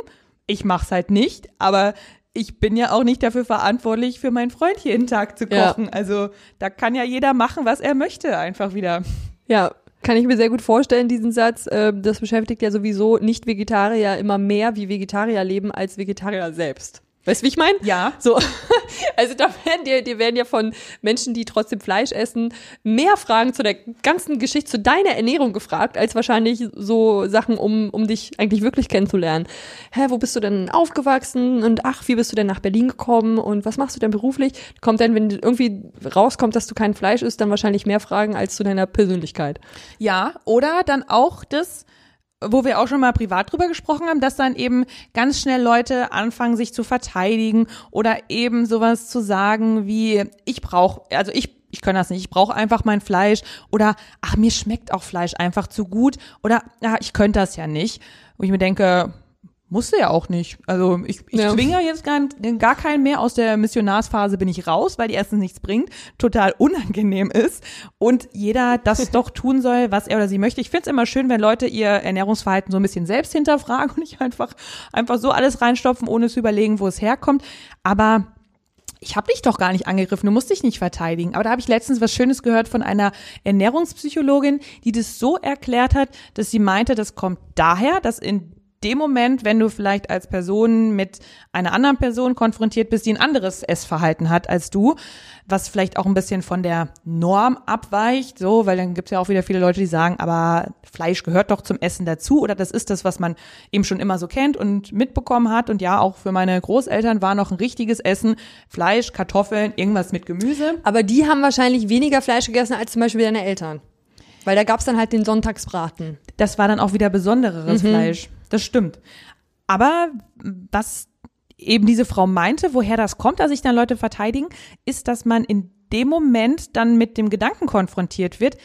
Ich mach's halt nicht, aber ich bin ja auch nicht dafür verantwortlich, für meinen Freund jeden Tag zu Ja. kochen. Also da kann ja jeder machen, was er möchte, einfach wieder. Ja, kann ich mir sehr gut vorstellen, diesen Satz. Ähm, Das beschäftigt ja sowieso Nicht-Vegetarier immer mehr, wie Vegetarier leben, als Vegetarier selbst. Weißt du, wie ich meine? Ja. So, also da werden dir, dir werden ja von Menschen, die trotzdem Fleisch essen, mehr Fragen zu der ganzen Geschichte, zu deiner Ernährung gefragt, als wahrscheinlich so Sachen, um, um dich eigentlich wirklich kennenzulernen. Hä, wo bist du denn aufgewachsen? Und ach, wie bist du denn nach Berlin gekommen? Und was machst du denn beruflich? Kommt dann, wenn irgendwie rauskommt, dass du kein Fleisch isst, dann wahrscheinlich mehr Fragen als zu deiner Persönlichkeit. Ja, oder dann auch das, wo wir auch schon mal privat drüber gesprochen haben, dass dann eben ganz schnell Leute anfangen, sich zu verteidigen oder eben sowas zu sagen wie, ich brauche, also ich ich kann das nicht, ich brauche einfach mein Fleisch oder ach, mir schmeckt auch Fleisch einfach zu gut oder ja, ich könnte das ja nicht. Wo ich mir denke, musste ja auch nicht. Also ich, ich Ja. zwinge jetzt gar, gar keinen mehr. Aus der Missionarsphase bin ich raus, weil die erstens nichts bringt, total unangenehm ist und jeder das doch tun soll, was er oder sie möchte. Ich finde es immer schön, wenn Leute ihr Ernährungsverhalten so ein bisschen selbst hinterfragen und nicht einfach, einfach so alles reinstopfen, ohne zu überlegen, wo es herkommt. Aber ich habe dich doch gar nicht angegriffen, du musst dich nicht verteidigen. Aber da habe ich letztens was Schönes gehört von einer Ernährungspsychologin, die das so erklärt hat, dass sie meinte, das kommt daher, dass in dem Moment, wenn du vielleicht als Person mit einer anderen Person konfrontiert bist, die ein anderes Essverhalten hat als du, was vielleicht auch ein bisschen von der Norm abweicht, so, weil dann gibt es ja auch wieder viele Leute, die sagen, aber Fleisch gehört doch zum Essen dazu oder das ist das, was man eben schon immer so kennt und mitbekommen hat. Und ja, auch für meine Großeltern war noch ein richtiges Essen, Fleisch, Kartoffeln, irgendwas mit Gemüse. Aber die haben wahrscheinlich weniger Fleisch gegessen als zum Beispiel deine Eltern. Weil da gab's dann halt den Sonntagsbraten. das war dann auch wieder besondereres Fleisch. Das stimmt. Aber was eben diese Frau meinte, woher das kommt, dass sich dann Leute verteidigen, ist, dass man in dem Moment dann mit dem Gedanken konfrontiert wird,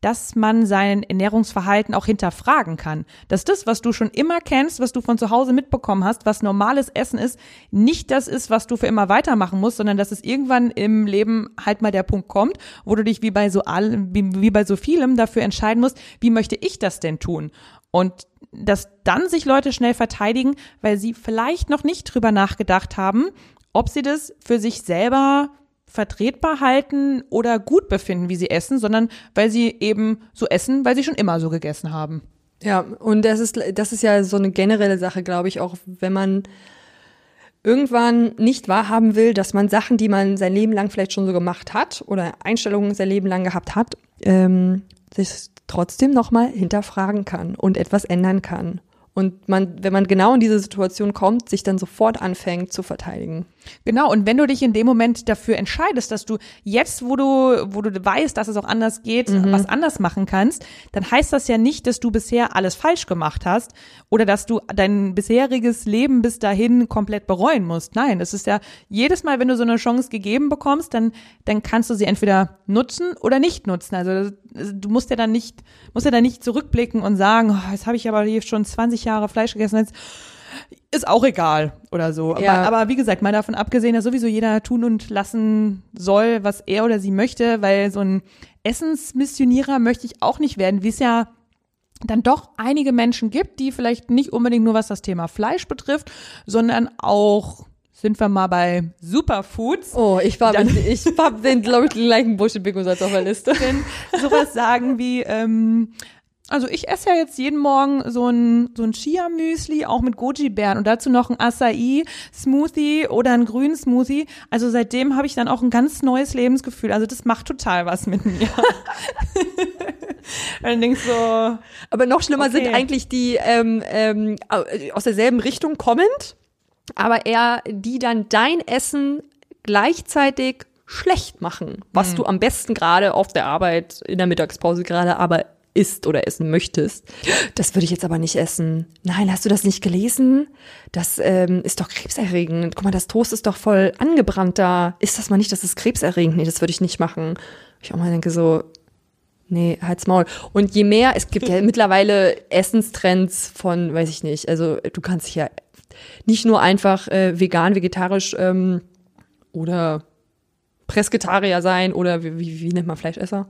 dass man sein Ernährungsverhalten auch hinterfragen kann. Dass das, was du schon immer kennst, was du von zu Hause mitbekommen hast, was normales Essen ist, nicht das ist, was du für immer weitermachen musst, sondern dass es irgendwann im Leben halt mal der Punkt kommt, wo du dich wie bei so allem, wie, wie bei so vielem dafür entscheiden musst, wie möchte ich das denn tun? Und dass dann sich Leute schnell verteidigen, weil sie vielleicht noch nicht drüber nachgedacht haben, ob sie das für sich selber vertretbar halten oder gut befinden, wie sie essen, sondern weil sie eben so essen, weil sie schon immer so gegessen haben. Ja, und das ist, das ist ja so eine generelle Sache, glaube ich, auch wenn man irgendwann nicht wahrhaben will, dass man Sachen, die man sein Leben lang vielleicht schon so gemacht hat oder Einstellungen sein Leben lang gehabt hat, ähm, sich trotzdem nochmal hinterfragen kann und etwas ändern kann. Und man, wenn man genau in diese Situation kommt, sich dann sofort anfängt zu verteidigen. Genau, und wenn du dich in dem Moment dafür entscheidest, dass du jetzt, wo du, wo du weißt, dass es auch anders geht, was anders machen kannst, dann heißt das ja nicht, dass du bisher alles falsch gemacht hast oder dass du dein bisheriges Leben bis dahin komplett bereuen musst. Nein, es ist ja jedes Mal, wenn du so eine Chance gegeben bekommst, dann, dann kannst du sie entweder nutzen oder nicht nutzen. Also das- du musst ja dann nicht, musst ja dann nicht zurückblicken und sagen, oh, jetzt habe ich aber hier schon 20 Jahre Fleisch gegessen, jetzt ist auch egal oder so. Aber, Ja. aber wie gesagt, mal davon abgesehen, dass sowieso jeder tun und lassen soll, was er oder sie möchte, weil so ein Essensmissionierer möchte ich auch nicht werden, wie es ja dann doch einige Menschen gibt, die vielleicht nicht unbedingt nur was das Thema Fleisch betrifft, sondern auch sind wir mal bei Superfoods. Oh, ich war, ich hab den, glaube ich, den gleichen Bullshit-Bingo-Satz auf der Liste. denn sowas sagen wie, ähm, also ich esse ja jetzt jeden Morgen so ein, so ein Chia-Müsli, auch mit Goji-Beeren und dazu noch ein Acai-Smoothie oder einen grünen Smoothie. Also seitdem habe ich dann auch ein ganz neues Lebensgefühl. Also das macht total was mit mir. und dann denkst du so, Aber noch schlimmer Okay. sind eigentlich die ähm, ähm, au- aus derselben Richtung kommend, aber eher die dann dein Essen gleichzeitig schlecht machen, was Mhm. du am besten gerade auf der Arbeit in der Mittagspause gerade aber isst oder essen möchtest. Das würde ich jetzt aber nicht essen. Nein, hast du das nicht gelesen? Das ähm, ist doch krebserregend. Guck mal, das Toast ist doch voll angebrannt da. Ist das mal nicht, das ist krebserregend? Nee, das würde ich nicht machen. Ich auch mal denke so, Nee, halt's Maul. Und je mehr, es gibt ja mittlerweile Essenstrends von, weiß ich nicht, also du kannst dich ja nicht nur einfach äh, vegan, vegetarisch ähm, oder Presketarier sein oder wie, wie, wie nennt man Fleischesser?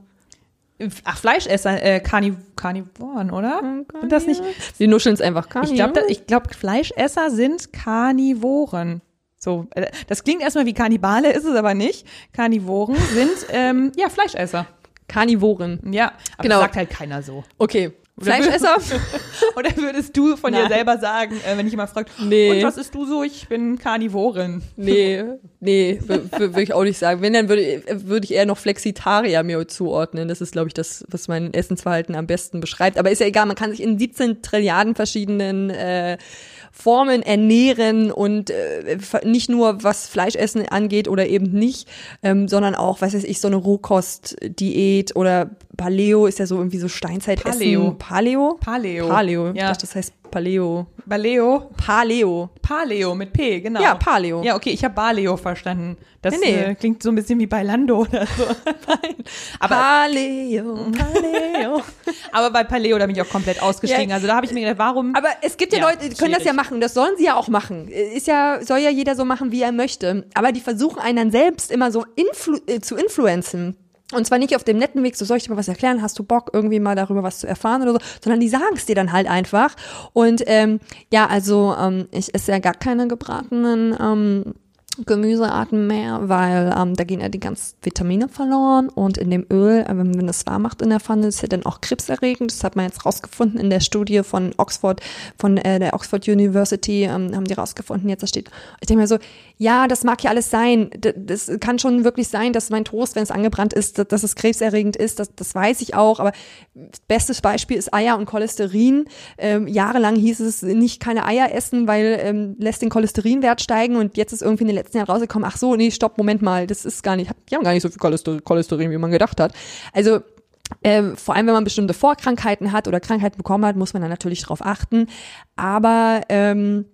Ach, Fleischesser, äh, Carniv Carnivoren, oder? Sind das nicht? Die nuscheln es einfach Carni Ich glaube, ich glaub, Fleischesser sind Karnivoren. So, äh, das klingt erstmal wie Kannibale, ist es aber nicht. Karnivoren sind ähm, ja Fleischesser. Karnivoren. Ja, aber Genau. das sagt halt keiner so. Okay. Fleischesser? Oder würdest du von dir Nein. selber sagen, äh, wenn ich immer fragt, Nee. und was isst du so? Ich bin Karnivorin. Nee, nee, würde ich auch nicht sagen. Wenn, dann würde würde ich eher noch Flexitarier mir zuordnen. Das ist, glaube ich, das, was mein Essensverhalten am besten beschreibt. Aber ist ja egal, man kann sich in 17 Trilliarden verschiedenen äh, Formen ernähren und äh, nicht nur was Fleischessen angeht oder eben nicht, ähm, sondern auch, was weiß ich, so eine Rohkostdiät oder Paleo ist ja so irgendwie so Steinzeitessen. Paleo. Paleo? Paleo. Paleo. Ja. dachte, das heißt Paleo. Baleo. Paleo. Paleo mit P, genau. Ja, Paleo. Ja, okay, ich habe Baleo verstanden. Das Nee, nee. Äh, klingt so ein bisschen wie bei Lando oder so. Aber, Paleo, Paleo. aber bei Paleo, da bin ich auch komplett ausgestiegen. Ja. Also da habe ich mir gedacht, warum? Aber es gibt ja, Ja, Leute, die können das schwierig. ja machen. Das sollen sie ja auch machen. Ist ja, soll ja jeder so machen, wie er möchte. Aber die versuchen einen dann selbst immer so influ äh, zu influenzen. Und zwar nicht auf dem netten Weg, so soll ich dir mal was erklären, hast du Bock, irgendwie mal darüber was zu erfahren oder so, sondern die sagen es dir dann halt einfach. Und ähm, ja, also ähm, ich esse ja gar keine gebratenen ähm, Gemüsearten mehr, weil ähm, da gehen ja die ganzen Vitamine verloren und in dem Öl, äh, wenn man das warm macht in der Pfanne, ist ja dann auch krebserregend. Das hat man jetzt rausgefunden in der Studie von Oxford, von äh, der Oxford University, ähm, haben die rausgefunden, jetzt da steht. Ich denke mir so, ja, das mag ja alles sein. D das kann schon wirklich sein, dass mein Toast, wenn es angebrannt ist, dass, es krebserregend ist, das, das weiß ich auch, aber bestes Beispiel ist Eier und Cholesterin. Ähm, jahrelang hieß es nicht keine Eier essen, weil ähm, lässt den Cholesterinwert steigen und jetzt ist irgendwie in den letzten Jahren rausgekommen, ach so, nee, stopp, Moment mal, das ist gar nicht, die haben gar nicht so viel Cholester Cholesterin, wie man gedacht hat. Also ähm, vor allem, wenn man bestimmte Vorkrankheiten hat oder Krankheiten bekommen hat, muss man dann natürlich drauf achten. Aber ähm,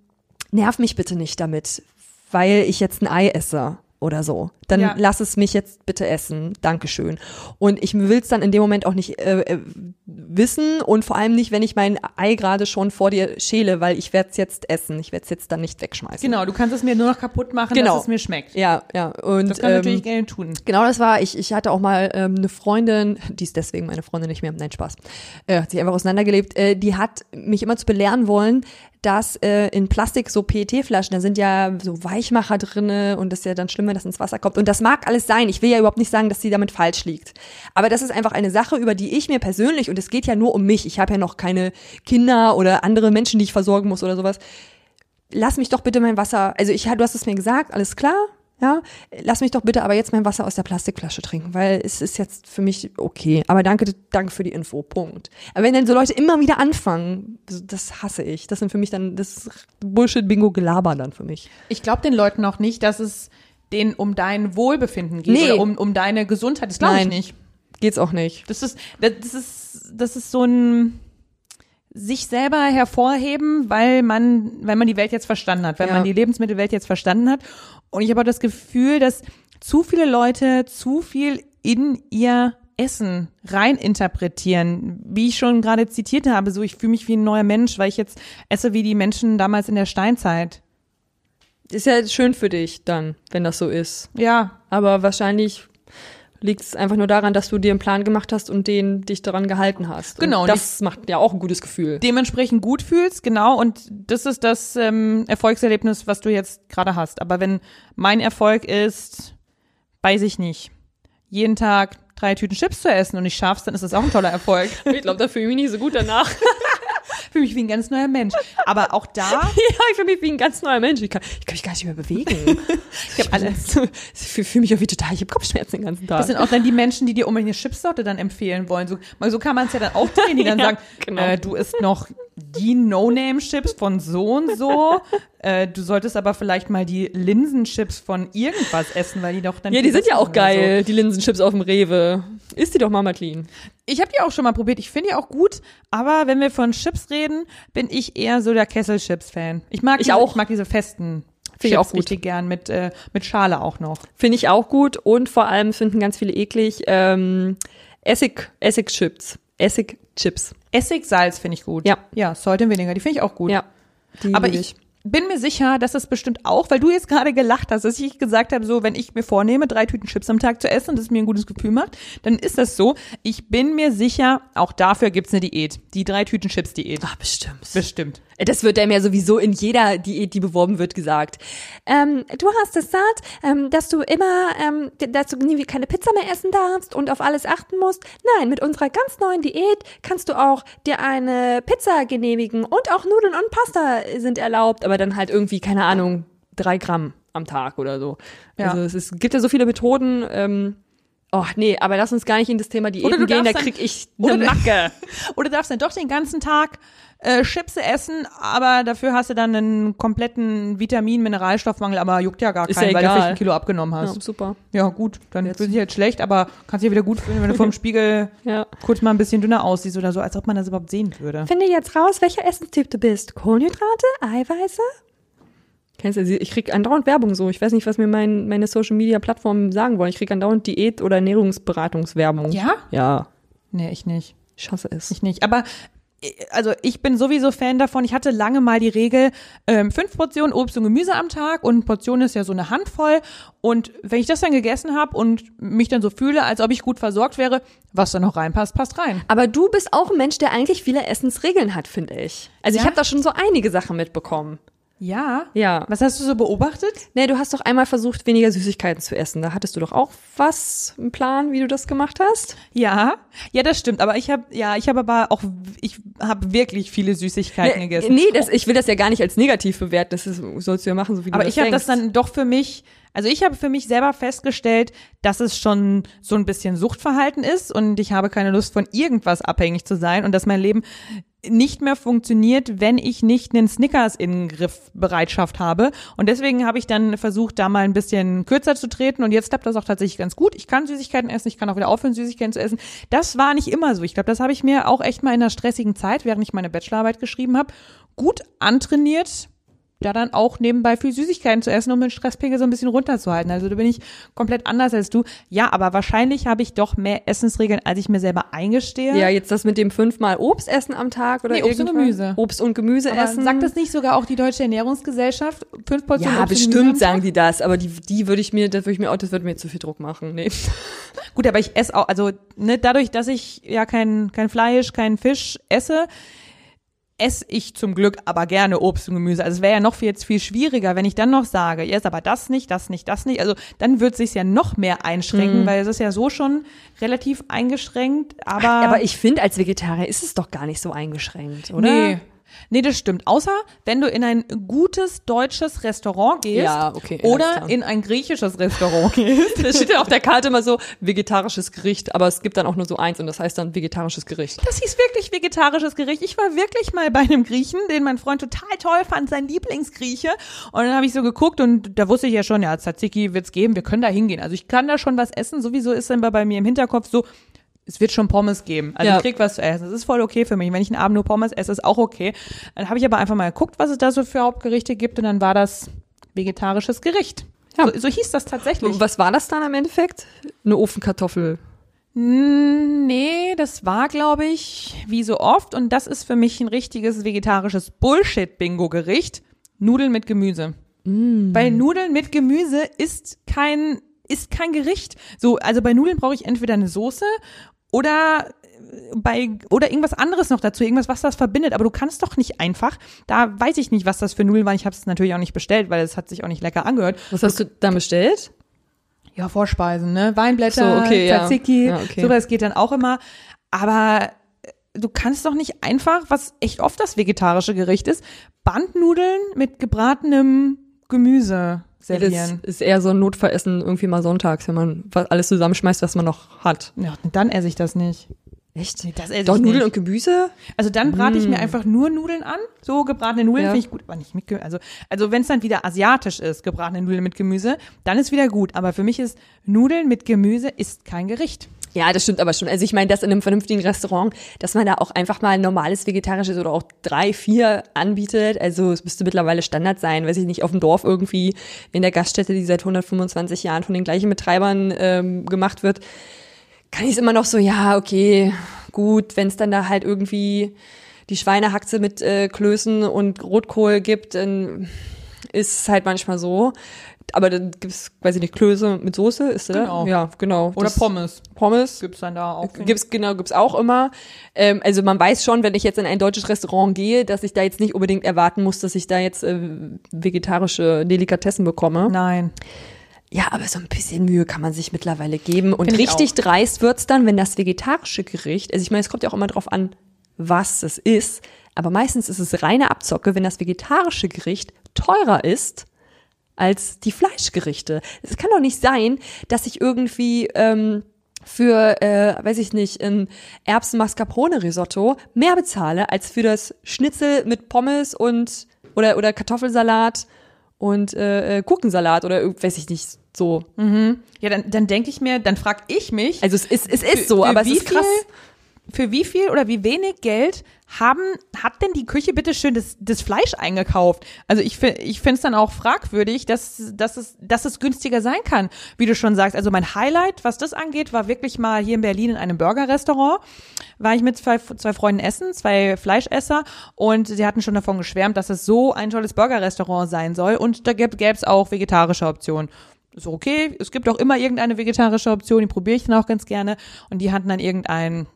nerv mich bitte nicht damit, weil ich jetzt ein Ei esse oder so. Dann Ja. lass es mich jetzt bitte essen. Dankeschön. Und ich will es dann in dem Moment auch nicht äh, äh, wissen und vor allem nicht, wenn ich mein Ei gerade schon vor dir schäle, weil ich werde es jetzt essen. Ich werde es jetzt dann nicht wegschmeißen. genau, du kannst es mir nur noch kaputt machen, Genau. dass es mir schmeckt. Ja, ja. Und Das kann ähm, natürlich gerne tun. Genau, das war, ich, ich hatte auch mal ähm, eine Freundin, die ist deswegen meine Freundin nicht mehr, nein, Spaß, äh, hat sich einfach auseinandergelebt, äh, die hat mich immer zu belehren wollen, dass äh, in Plastik so PET-Flaschen, da sind ja so Weichmacher drinne und das ist ja dann schlimm, wenn das ins Wasser kommt. Und das mag alles sein. Ich will ja überhaupt nicht sagen, dass sie damit falsch liegt. Aber das ist einfach eine Sache, über die ich mir persönlich, und es geht ja nur um mich, ich habe ja noch keine Kinder oder andere Menschen, die ich versorgen muss oder sowas, lass mich doch bitte mein Wasser, also ich, du hast es mir gesagt, alles klar, ja, lass mich doch bitte aber jetzt mein Wasser aus der Plastikflasche trinken, weil es ist jetzt für mich okay. Aber danke, danke für die Info, Punkt. Aber wenn dann so Leute immer wieder anfangen, das hasse ich. Das sind für mich dann, das Bullshit-Bingo-Gelaber dann für mich. Ich glaube den Leuten auch nicht, dass es denen um dein Wohlbefinden geht Nee. oder um, um deine Gesundheit. Das glaube ich Nein. nicht. Geht's auch nicht. Das ist, das ist, das ist so ein sich selber hervorheben, weil man, weil man die Welt jetzt verstanden hat, weil Ja. man die Lebensmittelwelt jetzt verstanden hat. Und ich habe auch das Gefühl, dass zu viele Leute zu viel in ihr Essen rein interpretieren. Wie ich schon gerade zitiert habe, so ich fühle mich wie ein neuer Mensch, weil ich jetzt esse wie die Menschen damals in der Steinzeit. Ist ja schön für dich dann, wenn das so ist. Ja, Aber wahrscheinlich liegt es einfach nur daran, dass du dir einen Plan gemacht hast und den dich daran gehalten hast. Genau, Und das macht ja auch ein gutes Gefühl. dementsprechend gut fühlst, genau, und das ist das ähm, Erfolgserlebnis, was du jetzt gerade hast. Aber wenn mein Erfolg ist, weiß ich nicht, jeden Tag drei Tüten Chips zu essen und ich schaff's, dann ist das auch ein toller Erfolg. Ich glaube, da fühle ich mich nicht so gut danach. Fühle mich wie ein ganz neuer Mensch. Aber auch da, ja, ich fühle mich wie ein ganz neuer Mensch. Ich kann, ich kann mich gar nicht mehr bewegen. ich habe alles. Ich fühle fühl mich auch wie total. Ich habe Kopfschmerzen den ganzen Tag. das sind auch dann die Menschen, die dir unbedingt eine Chipsorte dann empfehlen wollen. So, so kann man es ja dann auch drehen, die dann Ja, sagen, genau. äh, du isst noch die No-Name-Chips von so und so. Äh, du solltest aber vielleicht mal die Linsenchips von irgendwas essen, weil die doch dann ja, die sind ja auch oder so. geil, die Linsenchips auf dem Rewe. Isst die doch mal, Madeline. Ich habe die auch schon mal probiert. Ich finde die auch gut, aber wenn wir von Chips reden, bin ich eher so der Kessel-Chips-Fan. Ich mag Ich diese, auch. Ich mag diese festen ich Chips auch gut. richtig gern mit äh, mit Schale auch noch. Finde ich auch gut und vor allem finden ganz viele eklig ähm, Essig, Essigchips. Essigchips. Essig, Salz finde ich gut. Ja. Ja, Salt und Vinegar, die finde ich auch gut. Ja. Die Aber ich bin mir sicher, dass das bestimmt auch, weil du jetzt gerade gelacht hast, dass ich gesagt habe, so, wenn ich mir vornehme, drei Tüten Chips am Tag zu essen und das mir ein gutes Gefühl macht, dann ist das so. Ich bin mir sicher, auch dafür gibt's eine Diät. Die drei Tüten Chips-Diät. Ach, bestimmt. Bestimmt. Das wird einem ja sowieso in jeder Diät, die beworben wird, gesagt. Ähm, du hast es satt, ähm, dass du immer, ähm, dass du nie keine Pizza mehr essen darfst und auf alles achten musst. Nein, mit unserer ganz neuen Diät kannst du auch dir eine Pizza genehmigen und auch Nudeln und Pasta sind erlaubt, aber dann halt irgendwie, keine Ahnung, drei Gramm am Tag oder so. Ja. Also es ist, gibt ja so viele Methoden, ähm, Oh, nee, aber lass uns gar nicht in das Thema Oder Diäten gehen, da krieg ich oder eine du- Macke. Oder darfst dann doch den ganzen Tag äh, Chips essen, aber dafür hast du dann einen kompletten Vitamin-Mineralstoffmangel, aber juckt ja gar Ist keinen, ja weil du vielleicht ein Kilo abgenommen Ja, hast. super. Ja, gut, dann fühlst du dich jetzt schlecht, aber kannst dich wieder gut fühlen, wenn du vom Spiegel Ja. kurz mal ein bisschen dünner aussiehst oder so, als ob man das überhaupt sehen würde. Finde jetzt raus, welcher Essenstyp du bist. Kohlenhydrate, Eiweiße? Kennst du, sie- ich krieg andauernd Werbung so. Ich weiß nicht, was mir mein, meine Social Media Plattformen sagen wollen. Ich krieg andauernd Diät- oder Ernährungsberatungswerbung. Ja? Ja. Nee, ich nicht. Ich hasse es. Ich nicht. Aber also ich bin sowieso Fan davon. Ich hatte lange mal die Regel, ähm, fünf Portionen Obst und Gemüse am Tag und Portion ist ja so eine Handvoll. Und wenn ich das dann gegessen habe und mich dann so fühle, als ob ich gut versorgt wäre, was da noch reinpasst, passt rein. Aber du bist auch ein Mensch, der eigentlich viele Essensregeln hat, finde ich. Also ich Ja? habe da schon so einige Sachen mitbekommen. Ja. Ja. Was hast du so beobachtet? Nee, du hast doch einmal versucht, weniger Süßigkeiten zu essen. Da hattest du doch auch was im Plan, wie du das gemacht hast? Ja, ja, das stimmt. Aber ich habe, ja, ich habe aber auch, ich habe wirklich viele Süßigkeiten Nee, gegessen. nee das, ich will das ja gar nicht als negativ bewerten. Das ist, sollst du ja machen, so wie du Aber das ich habe das dann doch für mich, also ich habe für mich selber festgestellt, dass es schon so ein bisschen Suchtverhalten ist und ich habe keine Lust von irgendwas abhängig zu sein und dass mein Leben nicht mehr funktioniert, wenn ich nicht einen Snickers in Griffbereitschaft habe. Und deswegen habe ich dann versucht, da mal ein bisschen kürzer zu treten. Und jetzt klappt das auch tatsächlich ganz gut. Ich kann Süßigkeiten essen, ich kann auch wieder aufhören, Süßigkeiten zu essen. Das war nicht immer so. Ich glaube, das habe ich mir auch echt mal in einer stressigen Zeit, während ich meine Bachelorarbeit geschrieben habe, gut antrainiert, da dann auch nebenbei viel Süßigkeiten zu essen, um den Stresspegel so ein bisschen runterzuhalten. Also da bin ich komplett anders als du. Ja, aber wahrscheinlich habe ich doch mehr Essensregeln, als ich mir selber eingestehe. Ja, jetzt das mit dem fünfmal Obst essen am Tag oder Nee, Obst und? Gemüse. Obst und Gemüse aber essen. sagt das nicht sogar auch die Deutsche Ernährungsgesellschaft? Fünf Portionen ja, Obst bestimmt sagen die das, aber die, die würde ich mir, das würde ich mir auch, das würde mir zu viel Druck machen. Nee. Gut, aber ich esse auch, also ne, dadurch, dass ich ja kein, kein Fleisch, kein Fisch esse, esse ich zum Glück aber gerne Obst und Gemüse. Also es wäre ja noch viel, jetzt viel schwieriger, wenn ich dann noch sage, jetzt aber das nicht, das nicht, das nicht. Also dann wird sich ja noch mehr einschränken, weil es ist ja so schon relativ eingeschränkt. Aber, aber ich finde, als Vegetarier ist es doch gar nicht so eingeschränkt, oder? nee. Nee, das stimmt. Außer wenn du in ein gutes deutsches Restaurant gehst Ja, okay, oder in ein griechisches Restaurant gehst. Da steht ja auf der Karte immer so vegetarisches Gericht, aber es gibt dann auch nur so eins und das heißt dann vegetarisches Gericht. Das hieß wirklich vegetarisches Gericht. Ich war wirklich mal bei einem Griechen, den mein Freund total toll fand, sein Lieblingsgrieche. Und dann habe ich so geguckt und da wusste ich ja schon, ja, Tzatziki wird's geben, wir können da hingehen. Also ich kann da schon was essen. Sowieso ist dann bei mir im Hinterkopf so, es wird schon Pommes geben. Also Ja. ich krieg was zu essen. Das ist voll okay für mich. Wenn ich einen Abend nur Pommes esse, ist auch okay. Dann habe ich aber einfach mal geguckt, was es da so für Hauptgerichte gibt und dann war das vegetarisches Gericht. Ja. So, so hieß das tatsächlich. Und was war das dann im Endeffekt? Eine Ofenkartoffel. Mm, Nee, das war, glaube ich, wie so oft. Und das ist für mich ein richtiges vegetarisches Bullshit-Bingo-Gericht. Nudeln mit Gemüse. Weil Nudeln mit Gemüse ist kein, ist kein Gericht. So, also bei Nudeln brauche ich entweder eine Soße oder äh, bei oder irgendwas anderes noch dazu, irgendwas, was das verbindet. Aber du kannst doch nicht einfach, da weiß ich nicht, was das für Nudeln waren. Ich habe es natürlich auch nicht bestellt, weil es hat sich auch nicht lecker angehört. Was hast du dann bestellt? Ja, Vorspeisen, ne? Weinblätter, So, okay, ja. Tzatziki, Ja, okay. sowas geht dann auch immer. Aber äh, du kannst doch nicht einfach, was echt oft das vegetarische Gericht ist, Bandnudeln mit gebratenem Gemüse Das servieren. ist eher so ein Notfallessen irgendwie mal sonntags, wenn man was- alles zusammenschmeißt, was man noch hat. Ja, dann esse ich das nicht. Echt? Nee, das esse Doch ich Nudeln nicht. und Gemüse? Also dann brate ich mir einfach nur Nudeln an. So gebratene Nudeln Ja. finde ich gut, aber nicht mit Gemüse. Also, also wenn es dann wieder asiatisch ist, gebratene Nudeln mit Gemüse, dann ist wieder gut. Aber für mich ist Nudeln mit Gemüse ist kein Gericht. Ja, das stimmt aber schon. Also ich meine, dass in einem vernünftigen Restaurant, dass man da auch einfach mal normales vegetarisches oder auch drei, vier anbietet. Also es müsste mittlerweile Standard sein, weiß ich nicht, auf dem Dorf irgendwie in der Gaststätte, die seit 125 Jahren von den gleichen Betreibern ähm, gemacht wird, kann ich es immer noch so, ja, okay, gut, wenn es dann da halt irgendwie die Schweinehaxe mit äh, Klößen und Rotkohl gibt, dann ist es halt manchmal so. Aber dann gibt's, weiß ich nicht, Klöße mit Soße, ist das? Genau. Ja, genau. Oder Das- Pommes. Pommes. Gibt's dann da auch. Gibt's genau, gibt's auch immer. Ähm, also man weiß schon, wenn ich jetzt in ein deutsches Restaurant gehe, dass ich da jetzt nicht unbedingt erwarten muss, dass ich da jetzt äh, vegetarische Delikatessen bekomme. Nein. Ja, aber so ein bisschen Mühe kann man sich mittlerweile geben. Und Find ich richtig dreist wird's dann, wenn das vegetarische Gericht, also ich meine, es kommt ja auch immer drauf an, was es ist, aber meistens ist es reine Abzocke, wenn das vegetarische Gericht teurer ist als die Fleischgerichte. Es kann doch nicht sein, dass ich irgendwie ähm, für, äh, weiß ich nicht, ein Erbsen-Mascarpone-Risotto mehr bezahle als für das Schnitzel mit Pommes und oder oder Kartoffelsalat und äh, äh, Gurkensalat oder weiß ich nicht so. Ja, dann, dann denke ich mir, dann frag ich mich, Also es ist es ist Für- so, für aber es ist krass. Für wie viel oder wie wenig Geld haben, hat denn die Küche bitte schön das, das Fleisch eingekauft? Also ich, ich finde es dann auch fragwürdig, dass, dass, es, dass es günstiger sein kann, wie du schon sagst. Also mein Highlight, was das angeht, war wirklich mal hier in Berlin in einem Burgerrestaurant. War ich mit zwei, zwei Freunden essen, zwei Fleischesser und sie hatten schon davon geschwärmt, dass es so ein tolles Burgerrestaurant sein soll und da gäbe es auch vegetarische Optionen so okay, es gibt auch immer irgendeine vegetarische Option, die probiere ich dann auch ganz gerne. Und die hatten dann irgendeinen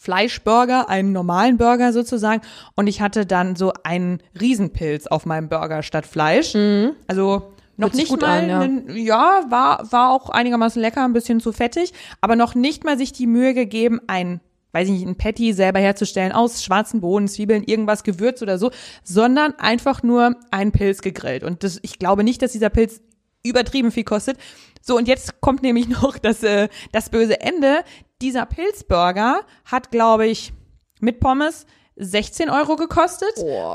Fleischburger, einen normalen Burger sozusagen. Und ich hatte dann so einen Riesenpilz auf meinem Burger statt Fleisch. Also noch nicht gut mal, an, ja. einen- ja, war, war auch einigermaßen lecker, ein bisschen zu fettig, aber noch nicht mal sich die Mühe gegeben, ein weiß ich nicht, ein Patty selber herzustellen aus schwarzen Bohnen, Zwiebeln, irgendwas Gewürz oder so, sondern einfach nur einen Pilz gegrillt. Und das, ich glaube nicht, dass dieser Pilz übertrieben viel kostet. So, und jetzt kommt nämlich noch das, äh, das böse Ende. Dieser Pilzburger hat, glaube ich, mit Pommes 16 Euro gekostet.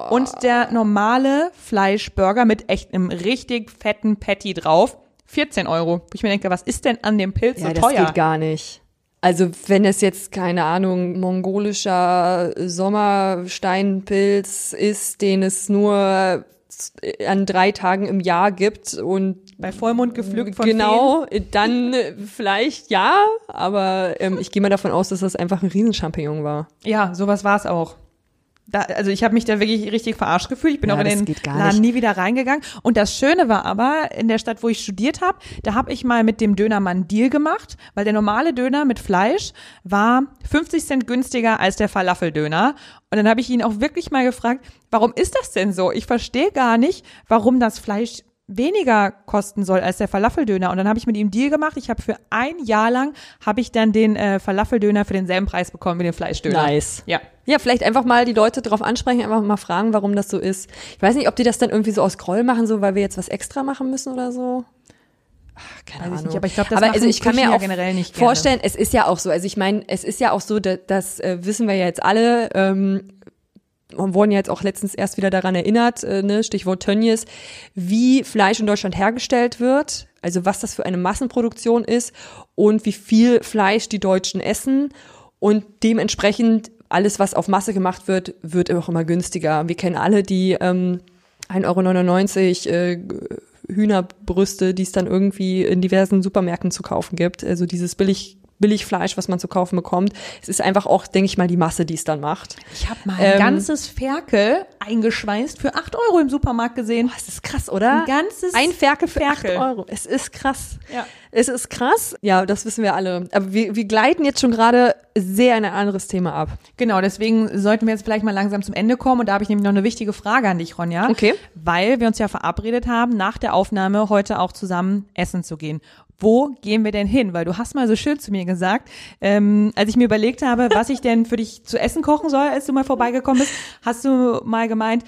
Und der normale Fleischburger mit echt einem richtig fetten Patty drauf 14 Euro. Wo ich mir denke, was ist denn an dem Pilz Ja, so das teuer? geht gar nicht. Also wenn es jetzt, keine Ahnung, mongolischer Sommersteinpilz ist, den es nur an drei Tagen im Jahr gibt und Bei Vollmond gepflückt von genau, dann äh, vielleicht ja, aber ähm, ich gehe mal davon aus, dass das einfach ein Riesenchampignon war. Ja, sowas war es auch. Da, also ich habe mich da wirklich richtig verarscht gefühlt. Ich bin Ja, auch in den Laden nie wieder reingegangen. Und das Schöne war aber, in der Stadt, wo ich studiert habe, da habe ich mal mit dem Dönermann Deal gemacht, weil der normale Döner mit Fleisch war 50 Cent günstiger als der Falafeldöner. Und dann habe ich ihn auch wirklich mal gefragt, warum ist das denn so? Ich verstehe gar nicht, warum das Fleisch weniger kosten soll als der Falafeldöner. Und dann habe ich mit ihm Deal gemacht. Ich habe für ein Jahr lang, habe ich dann den äh, Falafeldöner für denselben Preis bekommen wie den Fleischdöner. Nice. Ja. Ja, vielleicht einfach mal die Leute drauf ansprechen, einfach mal fragen, warum das so ist. Ich weiß nicht, ob die das dann irgendwie so aus Groll machen, so weil wir jetzt was extra machen müssen oder so. Ach, keine Weiß Ahnung. nicht, aber ich glaub, das aber also ich kann mir ja auch generell nicht gerne. vorstellen, es ist ja auch so. Also ich meine, es ist ja auch so, dass, das äh, wissen wir ja jetzt alle. Ähm, wir wurden ja jetzt auch letztens erst wieder daran erinnert, äh, ne, Stichwort Tönnies, wie Fleisch in Deutschland hergestellt wird, also was das für eine Massenproduktion ist und wie viel Fleisch die Deutschen essen und dementsprechend alles, was auf Masse gemacht wird, wird auch immer günstiger. Wir kennen alle die ähm, 1,99 Euro äh, Hühnerbrüste, die es dann irgendwie in diversen Supermärkten zu kaufen gibt. Also dieses billig Billigfleisch, was man zu kaufen bekommt. Es ist einfach auch, denke ich mal, die Masse, die es dann macht. Ich habe mal ein Ähm, ganzes Ferkel eingeschweißt für 8 Euro im Supermarkt gesehen. Das ist krass, oder? Ein ganzes Ein Ferkel für Ferkel. 8 Euro. Es ist krass. Ja. Es ist krass. Ja, das wissen wir alle. Aber wir, wir gleiten jetzt schon gerade sehr in ein anderes Thema ab. Genau, deswegen sollten wir jetzt vielleicht mal langsam zum Ende kommen. Und da habe ich nämlich noch eine wichtige Frage an dich, Ronja. Okay. Weil wir uns ja verabredet haben, nach der Aufnahme heute auch zusammen essen zu gehen. Wo gehen wir denn hin? Weil du hast mal so schön zu mir gesagt, ähm, als ich mir überlegt habe, was ich denn für dich zu essen kochen soll, als du mal vorbeigekommen bist, hast du mal gemeint,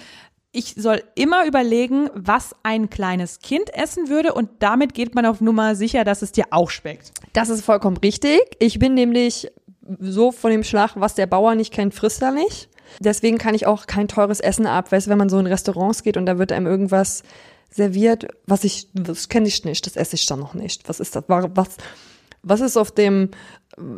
ich soll immer überlegen, was ein kleines Kind essen würde und damit geht man auf Nummer sicher, dass es dir auch schmeckt. Das ist vollkommen richtig. Ich bin nämlich so von dem Schlag, was der Bauer nicht kennt, frisst er nicht. Deswegen kann ich auch kein teures Essen ab. Weißt wenn man so in Restaurants geht und da wird einem irgendwas serviert, was ich, das kenne ich nicht, das esse ich dann noch nicht. Was ist das? Wa- Was, Was ist auf dem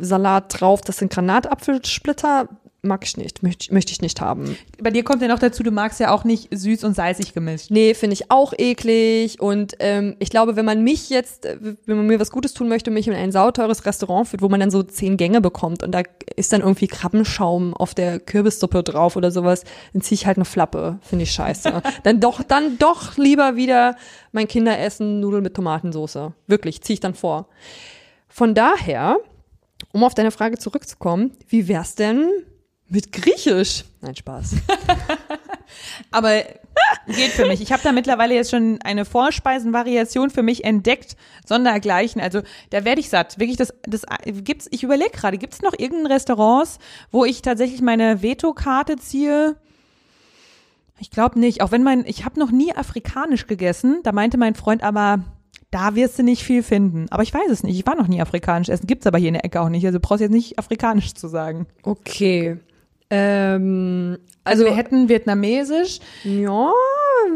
Salat drauf? Das sind Granatapfelsplitter. Mag ich nicht, möchte möchte ich nicht haben. Bei dir kommt ja noch dazu, du magst ja auch nicht süß und salzig gemischt. Nee, finde ich auch eklig. Und ähm, ich glaube, wenn man mich jetzt, äh, wenn man mir was Gutes tun möchte, mich in ein sauteures Restaurant führt, wo man dann so zehn Gänge bekommt und da ist dann irgendwie Krabbenschaum auf der Kürbissuppe drauf oder sowas, dann ziehe ich halt eine Flappe. Finde ich scheiße. dann doch, dann doch lieber wieder mein Kinderessen Nudeln mit Tomatensoße. Wirklich, ziehe ich dann vor. Von daher, um auf deine Frage zurückzukommen, wie wär's denn mit Griechisch? Nein, Spaß. Aber geht für mich. Ich habe da mittlerweile jetzt schon eine Vorspeisenvariation für mich entdeckt, sondergleichen. Also da werde ich satt. Wirklich, das, das gibt's. Ich überlege gerade, gibt's noch irgendein Restaurants, wo ich tatsächlich meine Veto-Karte ziehe? Ich glaube nicht. Auch wenn mein, ich habe noch nie afrikanisch gegessen. Da meinte mein Freund aber, da wirst du nicht viel finden. Aber ich weiß es nicht. Ich war noch nie afrikanisch essen. Gibt's aber hier in der Ecke auch nicht. Also brauchst jetzt nicht afrikanisch zu sagen. Okay. Ähm, Also, also, wir hätten vietnamesisch. ja,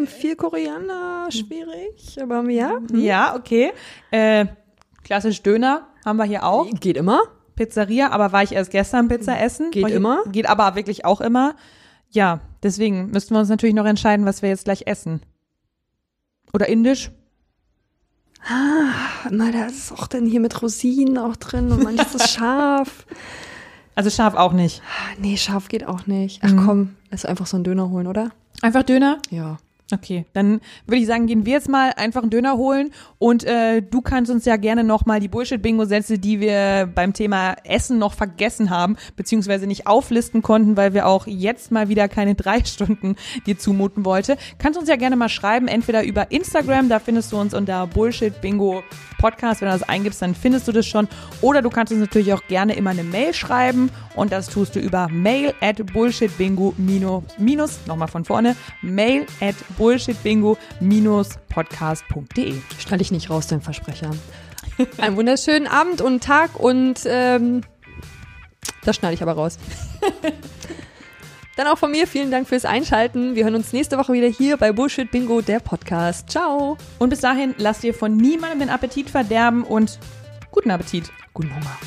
viel Koriander, schwierig, aber ja. Ja, okay. Äh, klassisch Döner haben wir hier auch. Geht immer. Pizzeria, aber war ich erst gestern Pizza essen. Geht hier- immer. Geht aber wirklich auch immer. Ja, deswegen müssten wir uns natürlich noch entscheiden, was wir jetzt gleich essen. Oder indisch? Na, da ist auch denn hier mit Rosinen auch drin und manches ist scharf. Also scharf auch nicht. Ah, Nee, scharf geht auch nicht. Ach komm, lass einfach so einen Döner holen, oder? Einfach Döner? Ja. Okay, dann würde ich sagen, gehen wir jetzt mal einfach einen Döner holen und äh, du kannst uns ja gerne nochmal die Bullshit-Bingo-Sätze, die wir beim Thema Essen noch vergessen haben, beziehungsweise nicht auflisten konnten, weil wir auch jetzt mal wieder keine drei Stunden dir zumuten wollte, kannst uns ja gerne mal schreiben, entweder über Instagram, da findest du uns unter Bullshit-Bingo Podcast, wenn du das eingibst, dann findest du das schon. Oder du kannst uns natürlich auch gerne immer eine Mail schreiben und das tust du über mail at bullshitbingo minus, nochmal von vorne, mail at bullshitbingo podcast.de. Strahle ich nicht raus, dein Versprecher. Einen wunderschönen Abend und Tag und ähm, das schneide ich aber raus. Dann auch von mir vielen Dank fürs Einschalten. Wir hören uns nächste Woche wieder hier bei Bullshit Bingo, der Podcast. Ciao. Und bis dahin, lass dir von niemandem den Appetit verderben und guten Appetit. Guten Hunger.